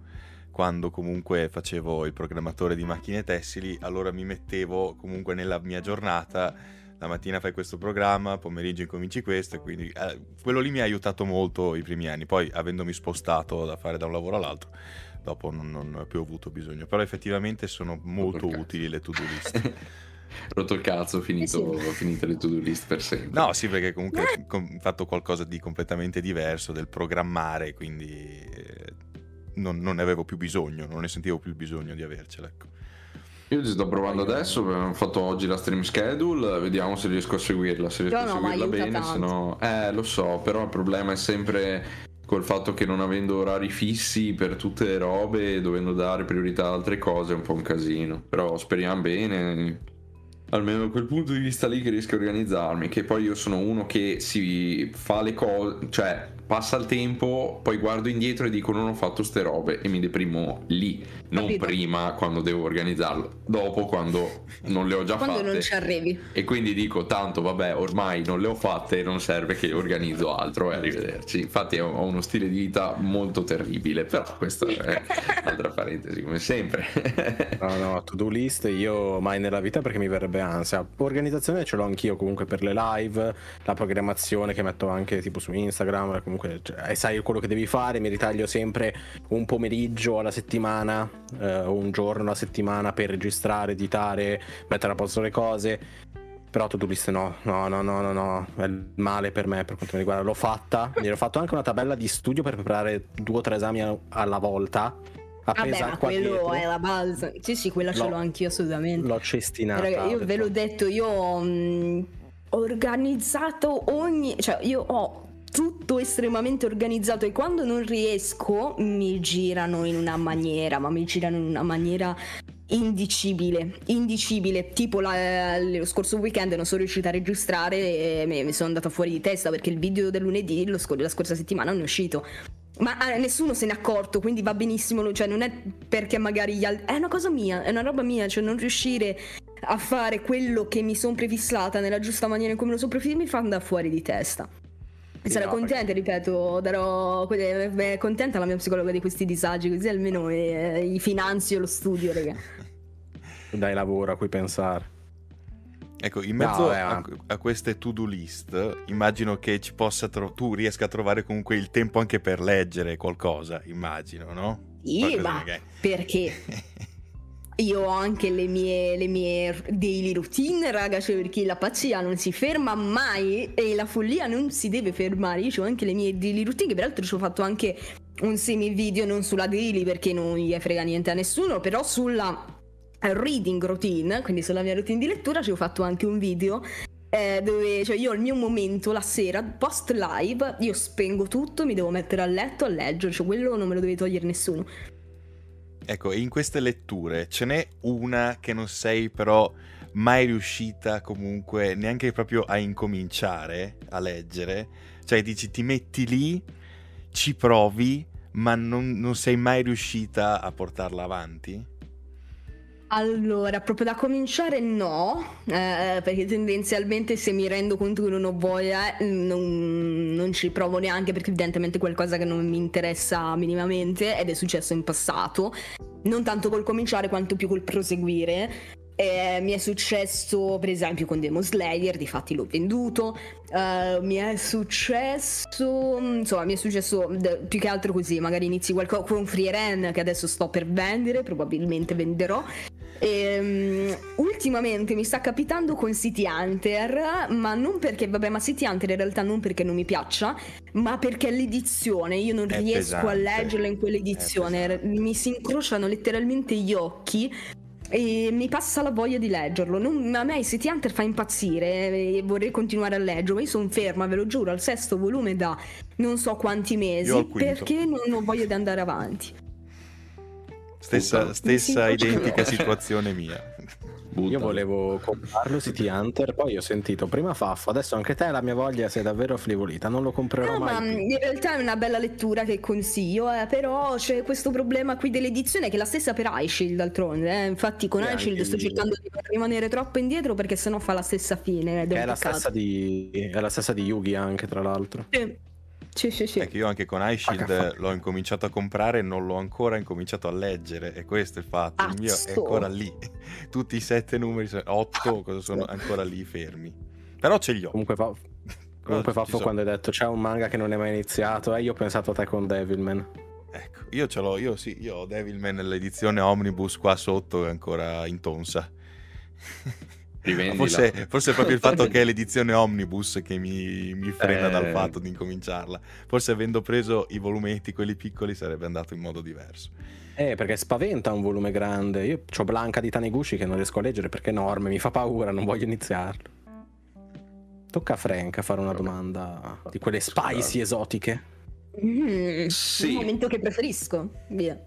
quando comunque facevo il programmatore di macchine tessili, allora mi mettevo comunque nella mia giornata, la mattina fai questo programma, pomeriggio incominci questo, e quindi eh, quello lì mi ha aiutato molto i primi anni. Poi, avendomi spostato da fare da un lavoro all'altro, dopo non, non ho più avuto bisogno. Però effettivamente sono molto utili le to-do list. rotto il cazzo, finito, eh sì. finite le to-do list per sempre. No, sì, perché comunque ho eh. fatto qualcosa di completamente diverso del programmare, quindi eh, non, non, ne avevo più bisogno, non ne sentivo più il bisogno di avercela, ecco. Io ci sto provando adesso, ho fatto oggi la stream schedule, vediamo se riesco a seguirla, se riesco no, a seguirla bene, se no... Eh, lo so, però il problema è sempre col fatto che non avendo orari fissi per tutte le robe, dovendo dare priorità ad altre cose, è un po' un casino. Però speriamo bene, almeno da quel punto di vista lì che riesco a organizzarmi, che poi io sono uno che si fa le cose, cioè passa il tempo, poi guardo indietro e dico non ho fatto ste robe e mi deprimo lì, non Capito. prima quando devo organizzarlo, dopo quando non le ho già quando fatte. Quando non ci arrivi. E quindi dico tanto vabbè ormai non le ho fatte, non serve che organizzo altro e arrivederci. Infatti ho uno stile di vita molto terribile, però questa è un'altra parentesi come sempre. no no, to do list io mai nella vita perché mi verrebbe ansia. Organizzazione ce l'ho anch'io comunque per le live, la programmazione che metto anche tipo su Instagram, comunque cioè, sai quello che devi fare, mi ritaglio sempre un pomeriggio alla settimana, eh, un giorno alla settimana per registrare, editare, mettere a posto le cose. Però to-do list no, no, no, no, no, no, è male per me per quanto mi riguarda. L'ho fatta, mi ero fatto anche una tabella di studio per preparare due o tre esami alla volta. Vabbè, ma quello dietro. è la base. Sì, sì, quella ce l'ho anch'io assolutamente. L'ho cestinata. io ve l'ho detto, io ho mh, organizzato ogni... Cioè, io ho tutto estremamente organizzato e quando non riesco mi girano in una maniera, ma mi girano in una maniera indicibile, indicibile. Tipo la, lo scorso weekend non sono riuscita a registrare e mi, mi sono andata fuori di testa perché il video del lunedì, lo, la scorsa settimana, non è uscito. Ma eh, nessuno se n'è accorto, quindi va benissimo, cioè non è perché magari gli altri... È una cosa mia, è una roba mia, cioè non riuscire a fare quello che mi sono prefissata nella giusta maniera in cui me lo sono prefissato mi fa andare fuori di testa. E Sì, sarei no, contenta, ripeto, darò è contenta la mia psicologa di questi disagi, così almeno eh, i finanzio lo studio, raga. Dai lavoro a cui pensare. Ecco, in mezzo No, a, a queste to-do list, immagino che ci possa tro- tu riesca a trovare comunque il tempo anche per leggere qualcosa, immagino, no? Sì, ma perché? Io ho anche le mie, le mie daily routine, raga, cioè perché la pazzia non si ferma mai e la follia non si deve fermare. Io ho anche le mie daily routine, che peraltro ci ho fatto anche un semi video, non sulla daily perché non gli frega niente a nessuno, però sulla reading routine, quindi sulla mia routine di lettura, ci ho fatto anche un video eh, dove cioè io ho il mio momento la sera post live io spengo tutto mi devo mettere a letto a leggere cioè quello non me lo deve togliere nessuno Ecco, in queste letture ce n'è una che non sei però mai riuscita comunque neanche proprio a incominciare a leggere? Cioè dici ti metti lì, ci provi, ma non, non sei mai riuscita a portarla avanti? Allora, proprio da cominciare no, eh, perché tendenzialmente se mi rendo conto che non ho voglia non, non ci provo neanche perché evidentemente è qualcosa che non mi interessa minimamente ed è successo in passato, non tanto col cominciare quanto più col proseguire. Eh, mi è successo per esempio con Demon Slayer, difatti l'ho venduto, eh, mi è successo, insomma mi è successo d- più che altro così, magari inizi qualcosa con Free Ren che adesso sto per vendere, probabilmente venderò. Ehm, ultimamente mi sta capitando con City Hunter, ma non perché, vabbè, ma City Hunter in realtà non perché non mi piaccia, ma perché l'edizione, io non È riesco a pesante. leggerla in quell'edizione, mi si incrociano letteralmente gli occhi e mi passa la voglia di leggerlo. Non- a me City Hunter fa impazzire e vorrei continuare a leggerlo, ma io sono ferma, ve lo giuro, al sesto volume da non so quanti mesi perché non ho voglia di andare avanti. Stessa, stessa identica situazione mia. Io Buttalo. volevo comprarlo City Hunter, poi ho sentito prima Faffo, adesso anche te la mia voglia si è davvero afflivolita, non lo comprerò No, ma mai. più. in realtà è una bella lettura che consiglio, eh, però c'è questo problema qui dell'edizione che è la stessa per iShield d'altronde, eh. infatti con Sì, iShield sto lì. cercando di non rimanere troppo indietro perché sennò fa la stessa fine. Che un è la, stessa di, è la stessa di Yugi anche tra l'altro. Sì, sì, sì. sì. Che io anche con iShield H. l'ho incominciato a comprare e non l'ho ancora incominciato a leggere. E questo è il fatto. Il mio è ancora lì. Tutti i sette numeri, otto, cosa sono ancora lì fermi. Però ce li ho. Comunque, fa- comunque Faffo sono. quando hai detto c'è un manga che non è mai iniziato, eh, io ho pensato a te con Devilman. Ecco, io ce l'ho, io sì, io ho Devilman nell'edizione Omnibus qua sotto è ancora in tonsa. Forse, forse è proprio il fatto che è l'edizione Omnibus che mi, mi frena Eh. dal fatto di incominciarla. Forse avendo preso i volumetti, quelli piccoli, sarebbe andato in modo diverso. Eh, perché spaventa un volume grande. Io ho Blanca di Taniguchi che non riesco a leggere perché è enorme, mi fa paura, non voglio iniziarlo. Tocca a Frank a fare una Vabbè. domanda di quelle Scusate. spicy esotiche. Mm, Sì. Il momento che preferisco. Via.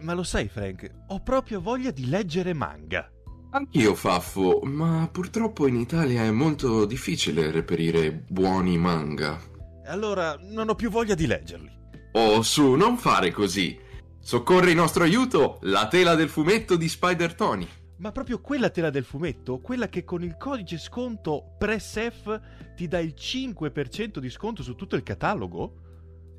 Ma lo sai, Frank, ho proprio voglia di leggere manga. Anch'io Faffo, ma purtroppo in Italia è molto difficile reperire buoni manga. Allora non ho più voglia di leggerli. Oh, su, non fare così. Soccorre in nostro aiuto la tela del fumetto di Spider Tony. Ma proprio quella tela del fumetto, quella che con il codice sconto PressF ti dà il 5% di sconto su tutto il catalogo?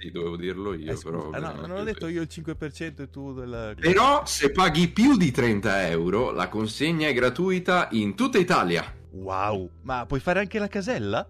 Sì, dovevo dirlo io, Eh, scusa, però... ah, no, non ho detto io il 5% e tu della... Però se paghi più di 30 euro, la consegna è gratuita in tutta Italia. Wow, ma puoi fare anche la casella?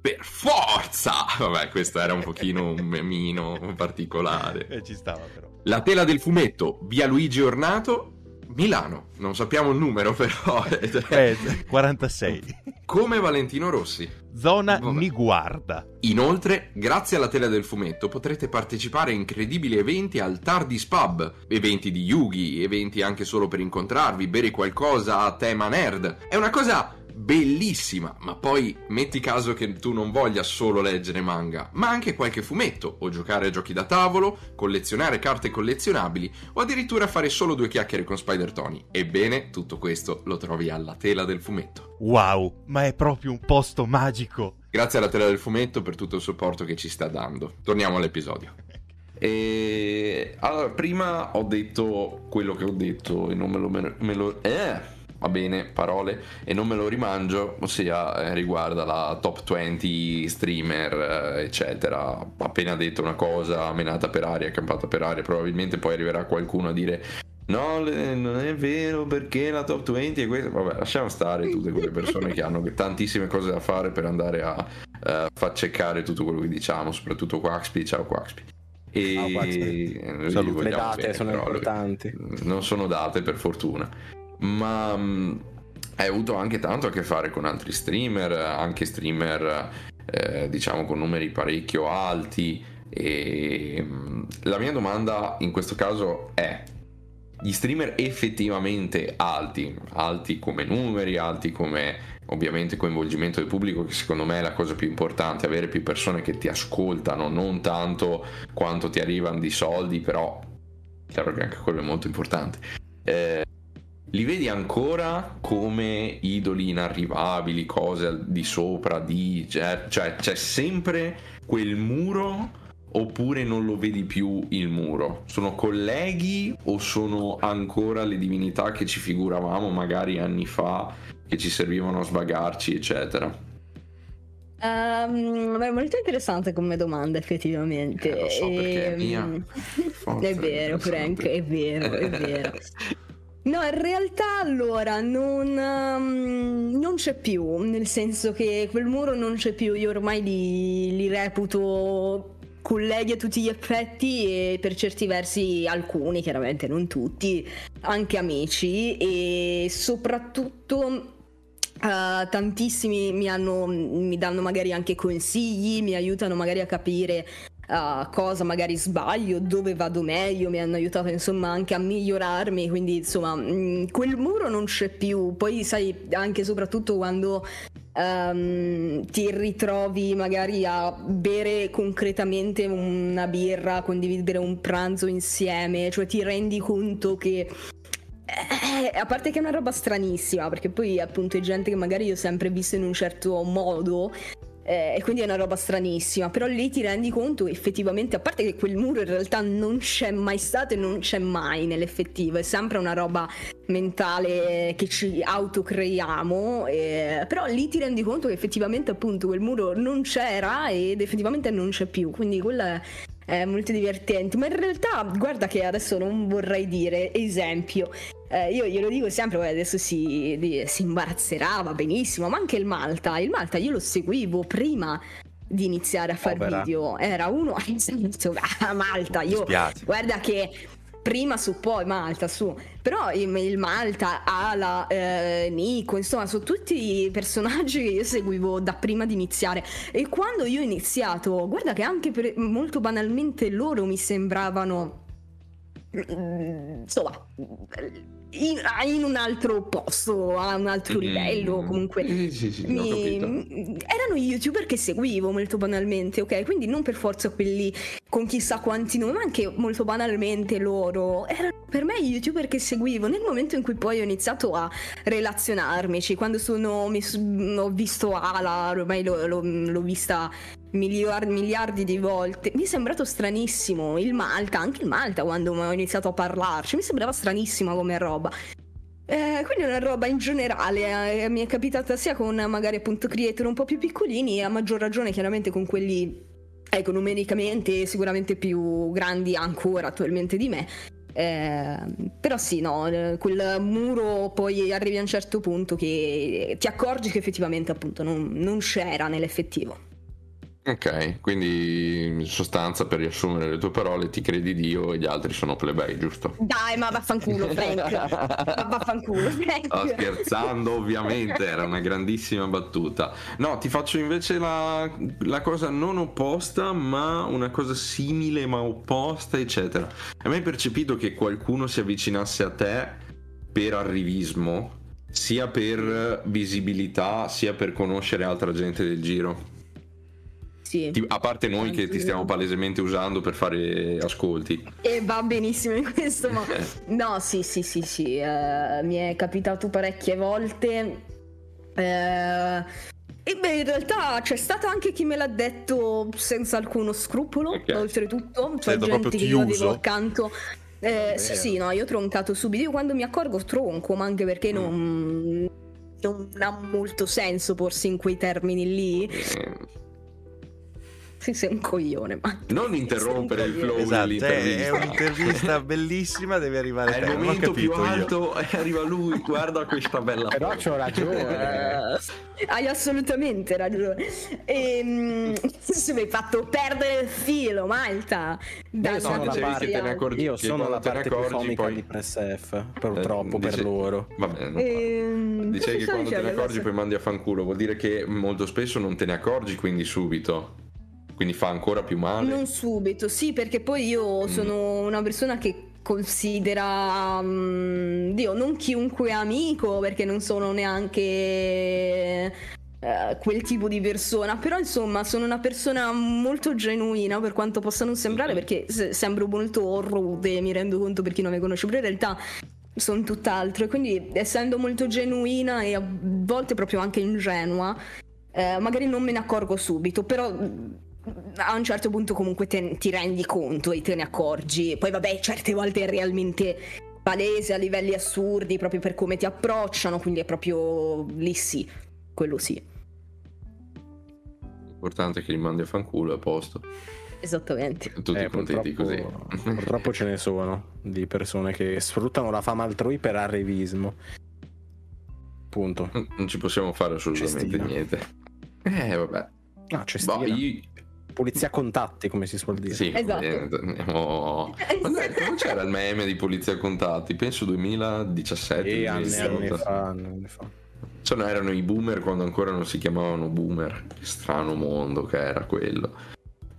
Per forza! Vabbè, questo era un pochino un memino particolare. Eh, ci stava però. La tela del fumetto, via Luigi Ornato, Milano. Non sappiamo il numero, però. Eh, 46. Come Valentino Rossi. Zona Vabbè. Niguarda. Inoltre, grazie alla tela del fumetto, potrete partecipare a incredibili eventi al Tardis Pub, eventi di Yugi, eventi anche solo per incontrarvi, bere qualcosa a tema nerd. È una cosa bellissima, ma poi metti caso che tu non voglia solo leggere manga, ma anche qualche fumetto, o giocare a giochi da tavolo, collezionare carte collezionabili, o addirittura fare solo due chiacchiere con Spider Tony. Ebbene, tutto questo lo trovi alla tela del fumetto. Wow, ma è proprio un posto magico. Grazie alla tela del fumetto per tutto il supporto che ci sta dando. Torniamo all'episodio. E allora, prima ho detto quello che ho detto e non me lo. Me lo eh, va bene, parole, e non me lo rimangio, ossia eh, riguarda la top 20 streamer, eh, eccetera. Appena detto una cosa, menata per aria, campata per aria, probabilmente poi arriverà qualcuno a dire No, non è vero perché la top 20 è questa. Vabbè, lasciamo stare tutte quelle persone che hanno tantissime cose da fare per andare a uh, facceccare tutto quello che diciamo, soprattutto Quaxpi. Ciao Quaxpi. E Ciao, Quaxpi. le date bene, sono importanti. Non sono date per fortuna, ma mh, hai avuto anche tanto a che fare con altri streamer, anche streamer eh, diciamo con numeri parecchio alti. E mh, la mia domanda in questo caso è gli streamer effettivamente alti, alti come numeri, alti come ovviamente coinvolgimento del pubblico, che secondo me è la cosa più importante, avere più persone che ti ascoltano, non tanto quanto ti arrivano di soldi, però chiaro che anche quello è molto importante. Eh, li vedi ancora come idoli inarrivabili, cose al di sopra di... Cioè, cioè c'è sempre quel muro oppure non lo vedi più il muro? Sono colleghi o sono ancora le divinità che ci figuravamo magari anni fa, che ci servivano a svagarci, eccetera? Um, è molto interessante come domanda, effettivamente. Eh, lo so perché è mia. Ehm, è vero, Frank, è vero, è vero. No, in realtà allora non, um, non, c'è più, nel senso che quel muro non c'è più, io ormai li, li reputo colleghi a tutti gli effetti e per certi versi alcuni, chiaramente non tutti, anche amici. E soprattutto Uh, tantissimi mi, hanno, mi, danno magari anche consigli, mi aiutano magari a capire uh, cosa magari sbaglio, dove vado meglio, mi hanno aiutato insomma anche a migliorarmi, quindi insomma mh, mm, quel muro non c'è più, poi sai anche soprattutto quando um, ti ritrovi magari a bere concretamente una birra, condividere un pranzo insieme, cioè ti rendi conto che eh, a parte che è una roba stranissima, perché poi appunto è gente che magari io ho sempre visto in un certo modo eh, e quindi è una roba stranissima, però lì ti rendi conto effettivamente, a parte che quel muro in realtà non c'è mai stato e non c'è mai nell'effettivo, è sempre una roba mentale che ci autocreiamo, eh, però lì ti rendi conto che effettivamente appunto quel muro non c'era ed effettivamente non c'è più, quindi quella è molto divertente, ma in realtà guarda che adesso non vorrei dire esempio, eh, io glielo dico sempre, poi adesso si, si imbarazzerà, va benissimo, ma anche il Malta, il Malta io lo seguivo prima di iniziare a fare video, era uno, a Malta, io guarda che prima su poi Malta su. Però il Malta Ala eh, Nico insomma sono tutti personaggi che io seguivo da prima di iniziare. E quando io ho iniziato guarda che anche per, molto banalmente loro mi sembravano mm, insomma in, in, un altro posto, a un altro mm-hmm. livello, comunque. Sì, sì, sì, mi, erano gli youtuber che seguivo molto banalmente, ok? Quindi non per forza quelli con chissà quanti nomi, ma anche molto banalmente loro. Erano per me youtuber che seguivo nel momento in cui poi ho iniziato a relazionarmici, quando sono, mi, ho visto Ala, ormai l'ho, l'ho, l'ho vista miliardi, miliardi di volte. Mi è sembrato stranissimo il Malta, anche il Malta quando ho iniziato a parlarci, mi sembrava stranissima come roba. Eh, quindi una roba in generale eh, mi è capitata sia con magari appunto creator un po' più piccolini e a maggior ragione chiaramente con quelli ecco numericamente sicuramente più grandi ancora attualmente di me eh, però sì, no, eh, quel muro poi arrivi a un certo punto che ti accorgi che effettivamente appunto non, non c'era nell'effettivo. Ok, quindi in sostanza per riassumere le tue parole ti credi Dio e gli altri sono plebei, giusto? Dai, ma vaffanculo Frank, ma vaffanculo Frank. Sto scherzando ovviamente, era una grandissima battuta. No, ti faccio invece la, la, cosa non opposta, ma una cosa simile ma opposta, eccetera. Hai mai percepito che qualcuno si avvicinasse a te per arrivismo? Sia per visibilità, sia per conoscere altra gente del giro? Sì. A parte noi che ti stiamo palesemente usando per fare ascolti. E va benissimo in questo modo. no, sì, sì, sì, sì. Uh, mi è capitato parecchie volte. Uh, e beh, in realtà c'è stato anche chi me l'ha detto senza alcuno scrupolo, okay. oltretutto. Cioè, gente che io avevo accanto Eh, sì, sì, no, io ho troncato subito. Io quando mi accorgo tronco, ma anche perché Mm. non, non ha molto senso porsi in quei termini lì. Eh, Sì, sei un coglione, ma... non interrompere il flow Esatto, è, è dell'intervista. un'intervista bellissima, deve arrivare È il momento più alto e arriva lui, guarda questa bella Però c'ho ragione. Hai assolutamente ragione. Ehm, se mi hai fatto perdere il filo, Malta. Io sono no, la parte, che te ne accorgi- io sono la parte più comica poi- di Press F, purtroppo Eh, per dice- loro. Va bene. Ehm, Dicevi che quando te ne accorgi adesso? poi mandi a fanculo, vuol dire che molto spesso non te ne accorgi quindi subito. Quindi fa ancora più male. Non subito, sì, perché poi io Mm. sono una persona che considera, mm, Dio, non chiunque amico, perché non sono neanche eh, quel tipo di persona, però insomma sono una persona molto genuina per quanto possa non sembrare, Mhm. perché se- sembro molto rude, mi rendo conto per chi non mi conosce, però in realtà sono tutt'altro e quindi essendo molto genuina e a volte proprio anche ingenua, eh, magari non me ne accorgo subito, però a un certo punto comunque te- ti rendi conto e te ne accorgi. Poi vabbè, certe volte è realmente palese a livelli assurdi proprio per come ti approcciano, quindi è proprio lì sì, quello sì, L'importante è che li mandi a fanculo a posto. esattamente. Tutti Eh, contenti così. purtroppo, purtroppo ce ne sono di persone che sfruttano la fama altrui per arrivismo. Punto. Non ci possiamo fare assolutamente Cestina. niente. Eh, vabbè. No, c'è Boh, io... Polizia contatti, come si suol dire. Sì, Esatto. ovviamente, andiamo- Quando, quando c'era il meme di Polizia Contatti? Penso 2017. E anni, 2018. anni fa, anni fa. Cioè, no, erano i boomer quando ancora non si chiamavano boomer. Che strano mondo che era quello.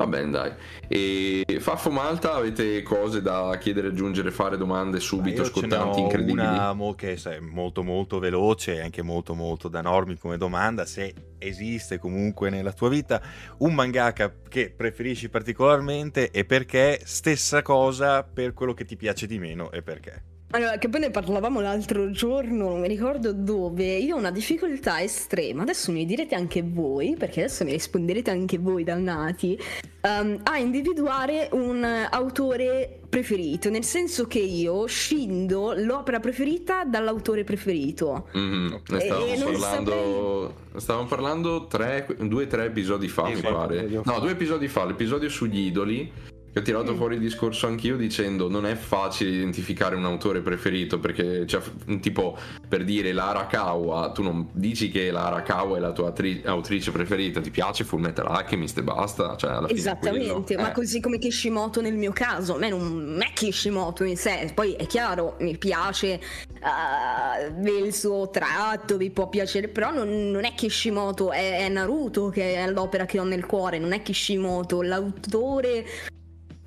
Va bene, dai. E Faffo Malta, avete cose da chiedere, aggiungere, fare domande subito, scottanti, incredibili? una mo- che è molto molto veloce e anche molto molto da normi come domanda se esiste comunque nella tua vita un mangaka che preferisci particolarmente e perché stessa cosa per quello che ti piace di meno e perché Allora, che poi ne parlavamo l'altro giorno, non mi ricordo dove. Io ho una difficoltà estrema. Adesso mi direte anche voi, perché adesso mi risponderete anche voi, dannati, ehm, a individuare un autore preferito. Nel senso che io scindo l'opera preferita dall'autore preferito. Mhm, Ne E stavamo non parlando, stavamo parlando tre, due o tre episodi fa, mi pare. No, due episodi fa, l'episodio sugli idoli. Che ho tirato Mm. fuori il discorso anch'io dicendo non è facile identificare un autore preferito perché, cioè, tipo, per dire Lara Kawa, tu non dici che Lara Kawa è la tua attri- autrice preferita, ti piace Full Metal Alchemist e basta, cioè alla fine Esattamente, ma Eh. così come Kishimoto nel mio caso, a me non è Kishimoto in sé, poi è chiaro, mi piace eh, il suo tratto, vi può piacere, però non, non è Kishimoto, è, è Naruto che è l'opera che ho nel cuore, non è Kishimoto, l'autore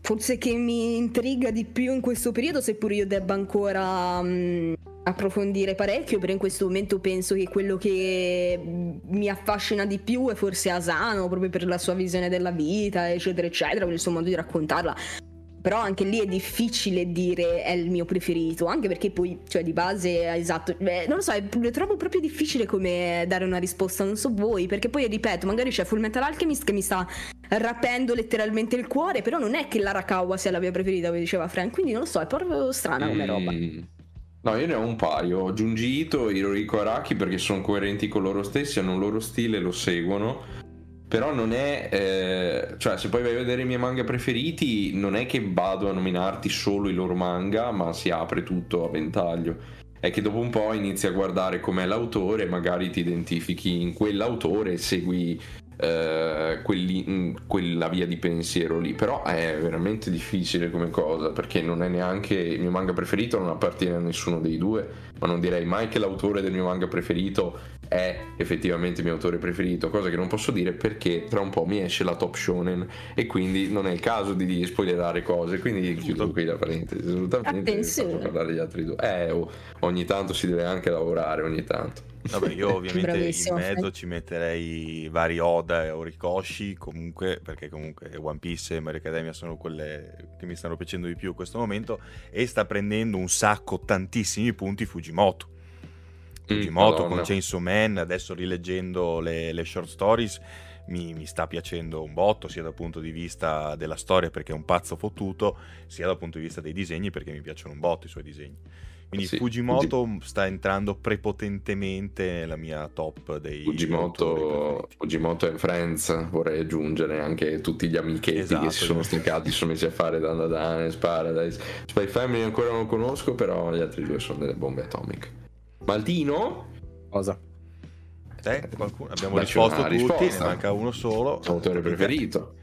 forse che mi intriga di più in questo periodo, seppur io debba ancora mm, approfondire parecchio, però in questo momento penso che quello che mi affascina di più è forse Asano, proprio per la sua visione della vita, eccetera, eccetera, per il suo modo di raccontarla. Però anche lì è difficile dire è il mio preferito, anche perché poi, cioè di base, esatto, beh, non lo so, è- lo trovo proprio difficile come dare una risposta, non so voi, perché poi ripeto, magari c'è Full Metal Alchemist che mi sta rapendo letteralmente il cuore, però non è che l'Arakawa sia la mia preferita, come diceva Frank, quindi non lo so, è proprio strana come roba. Mm. No, io ne ho un paio. Junji Ito e Hirohiko Araki perché sono coerenti con loro stessi, hanno un loro stile, lo seguono. Però non è. eh, cioè, se poi vai a vedere i miei manga preferiti, non è che vado a nominarti solo i loro manga, ma si apre tutto a ventaglio. È che dopo un po' inizi a guardare com'è l'autore, magari ti identifichi in quell'autore segui eh, quelli- mm, quella via di pensiero lì. Però è veramente difficile come cosa, perché non è neanche il mio manga preferito, non appartiene a nessuno dei due, ma non direi mai che l'autore del mio manga preferito è effettivamente il mio autore preferito, cosa che non posso dire perché tra un po' mi esce la top shonen e quindi non è il caso di spoilerare cose, quindi chiudo qui la parentesi, assolutamente parlare gli altri due. Eh, oh, ogni tanto si deve anche lavorare, ogni tanto. Vabbè, io ovviamente in mezzo ci metterei vari Oda e Orikoshi, comunque, perché comunque One Piece e Mario Academia sono quelle che mi stanno piacendo di più in questo momento, e sta prendendo un sacco, tantissimi punti Fujimoto. Fujimoto Madonna. con Chainsaw Man, adesso rileggendo le, le short stories, mi, mi, sta piacendo un botto, sia dal punto di vista della storia perché è un pazzo fottuto, sia dal punto di vista dei disegni perché mi piacciono un botto i suoi disegni. Quindi sì. Fujimoto Fuji... sta entrando prepotentemente nella mia top dei Fujimoto, Fujimoto e Friends, vorrei aggiungere anche tutti gli amichetti esatto, che si sono si sono messi a fare Dandadan, Paradise. Spy Family ancora non conosco, però gli altri due sono delle bombe atomiche. Maltino? Cosa? Te? Qualcuno? Abbiamo risposto tutti, risposta. ne manca uno solo. Autore preferito.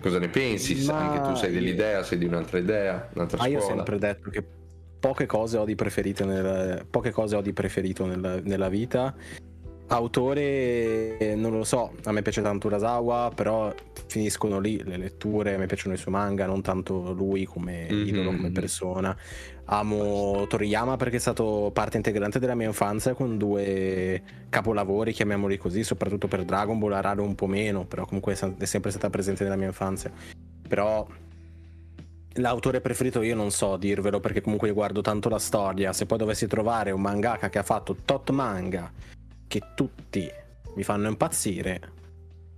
Cosa ne pensi? Ma... Anche tu sei dell'idea, sei di un'altra idea, un'altra ah, scuola. io ho sempre detto che poche cose ho di preferito, nel, poche cose ho di preferito nella, nella vita. Autore, non lo so, a me piace tanto Urasawa, però finiscono lì le letture, a me piacciono i suoi manga, non tanto lui come mm-hmm. idolo, come persona. Amo Toriyama perché è stato parte integrante della mia infanzia con due capolavori, chiamiamoli così, soprattutto per Dragon Ball, Araro un po' meno, però comunque è sempre stata presente nella mia infanzia. Però L'autore preferito io non so dirvelo perché comunque io guardo tanto la storia. Se poi dovessi trovare un mangaka che ha fatto tot manga che tutti mi fanno impazzire,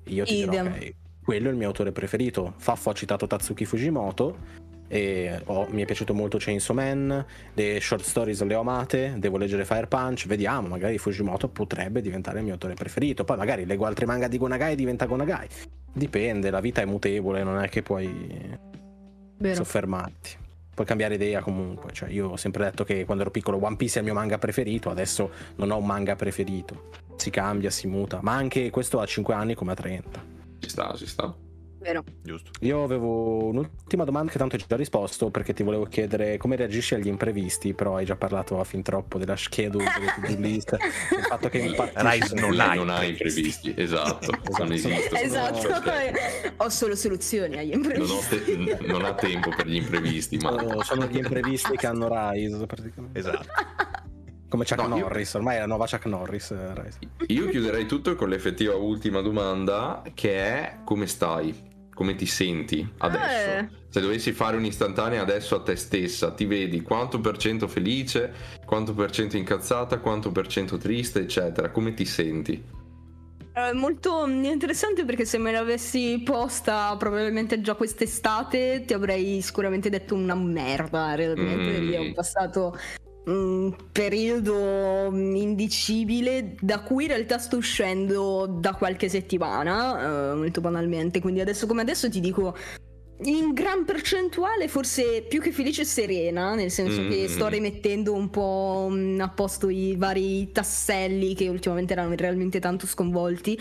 io ti Idem. dirò ok, quello è il mio autore preferito. Faffo ha citato Tatsuki Fujimoto e oh, mi è piaciuto molto Chainsaw Man, le short stories le ho amate, devo leggere Fire Punch, vediamo, magari Fujimoto potrebbe diventare il mio autore preferito. Poi magari leggo altri manga di Gonagai e diventa Gonagai. Dipende, la vita è mutevole, non è che puoi Vero. soffermarti. Puoi cambiare idea comunque. Cioè, io ho sempre detto che quando ero piccolo One Piece è il mio manga preferito, adesso non ho un manga preferito. Si cambia, si muta. Ma anche questo a 5 anni come a 30. Ci sta, ci sta. Vero. Giusto. Io avevo un'ultima domanda che tanto hai già risposto perché ti volevo chiedere come reagisci agli imprevisti, però hai già parlato fin troppo della schedule, il fatto che Rise non, non, non ha imprevisti, esatto, esatto. non esiste. Esatto, ho solo soluzioni agli imprevisti. Non, te- non ha tempo per gli imprevisti, ma... Sono, sono gli imprevisti che hanno Rise praticamente. Esatto. Come Chuck no, Norris, io... ormai è la nuova Chuck Norris. Eh, io chiuderei tutto con l'effettiva ultima domanda che è come stai? Come ti senti adesso? Eh. Se dovessi fare un'istantanea adesso a te stessa, ti vedi quanto per cento felice, quanto per cento incazzata, quanto per cento triste, eccetera. Come ti senti? È molto interessante perché se me l'avessi posta probabilmente già quest'estate ti avrei sicuramente detto una merda realmente. Mm. Io ho passato un periodo indicibile da cui in realtà sto uscendo da qualche settimana, eh, molto banalmente, quindi adesso come adesso ti dico in gran percentuale forse più che felice e serena, nel senso mm. che sto rimettendo un po' a posto i vari tasselli che ultimamente erano realmente tanto sconvolti.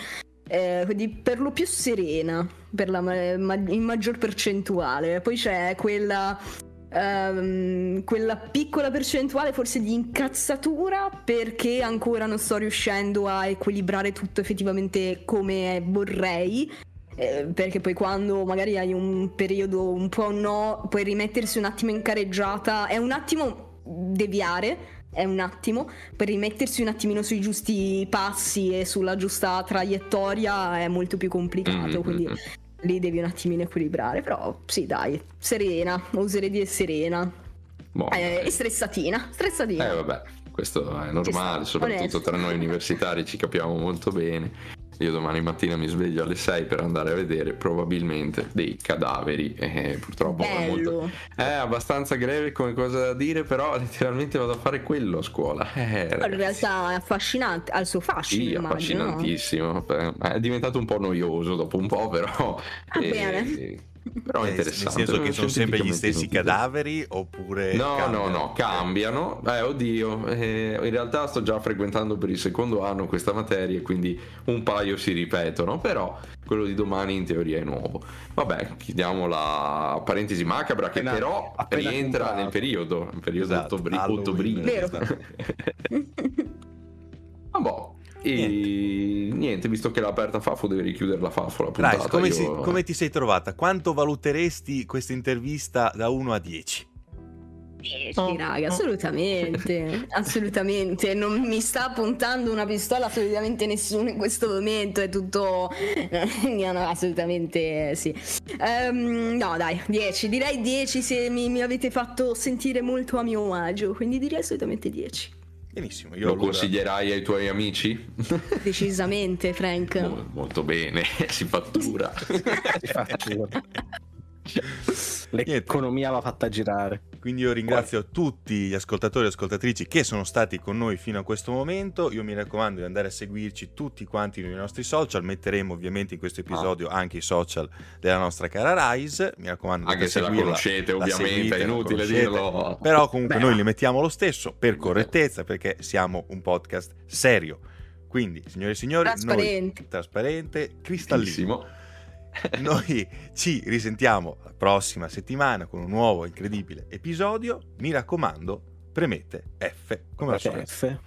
Eh, quindi per lo più serena per la, ma, in maggior percentuale. Poi c'è quella Um, quella piccola percentuale forse di incazzatura perché ancora non sto riuscendo a equilibrare tutto effettivamente come vorrei. Eh, perché poi quando magari hai un periodo un po' no, puoi rimettersi un attimo in careggiata, è un attimo deviare, è un attimo, per rimettersi un attimino sui giusti passi e sulla giusta traiettoria è molto più complicato. Mm-hmm. Quindi lì devi un attimino equilibrare, però sì dai, serena, oserei dire serena. Boh, eh, e stressatina, stressatina. Eh vabbè, questo è normale, soprattutto tra noi universitari ci capiamo molto bene. Io domani mattina mi sveglio alle 6 per andare a vedere probabilmente dei cadaveri. Eh, purtroppo è, molto... è abbastanza greve come cosa da dire, però letteralmente vado a fare quello a scuola. Eh, in realtà è affascinante, ha il suo fascino. Sì, immagino, affascinantissimo. No? È diventato un po' noioso dopo un po', però. Ah, eh, bene. Però è interessante. Nel senso che sono sempre gli stessi cadaveri oppure... No, cambiano? no, no, cambiano. Eh, oddio, eh, in realtà sto già frequentando per il secondo anno questa materia quindi un paio si ripetono, però quello di domani in teoria è nuovo. Vabbè, chiudiamo la parentesi macabra che appena, però appena rientra comprato. nel periodo, nel periodo esatto, ottobri- ottobrino. Vero. Ma boh, e niente. niente. visto che l'ha aperta Fafo, deve richiudere la Fafo. La puntata. Dai, come, Io... si, come, ti sei trovata? Quanto valuteresti questa intervista da 1 a 10? 10, oh, raga, oh. assolutamente, assolutamente. Non mi sta puntando una pistola assolutamente nessuno in questo momento, è tutto... no, no, assolutamente sì. Um, no, dai, 10, direi 10 se mi, mi avete fatto sentire molto a mio agio, quindi direi assolutamente 10. Benissimo, io Lo allora- consiglierai ai tuoi amici? Decisamente, Frank. Mo- molto bene, si fattura. Infatti, Niente. L'economia va fatta girare. Quindi io ringrazio tutti gli ascoltatori e ascoltatrici che sono stati con noi fino a questo momento. Io mi raccomando di andare a seguirci tutti quanti nei nostri social. Metteremo ovviamente in questo episodio anche i social della nostra cara Rise. Mi raccomando di Anche se la seguirla. conoscete, la ovviamente, seguite, è la inutile dirlo. Però comunque Beh, noi li mettiamo lo stesso per correttezza perché siamo un podcast serio. Quindi, signore e signori, Trasparente. noi trasparente, cristallino. Noi ci risentiamo la prossima settimana con un nuovo incredibile episodio. Mi raccomando, premete F come al solito. F.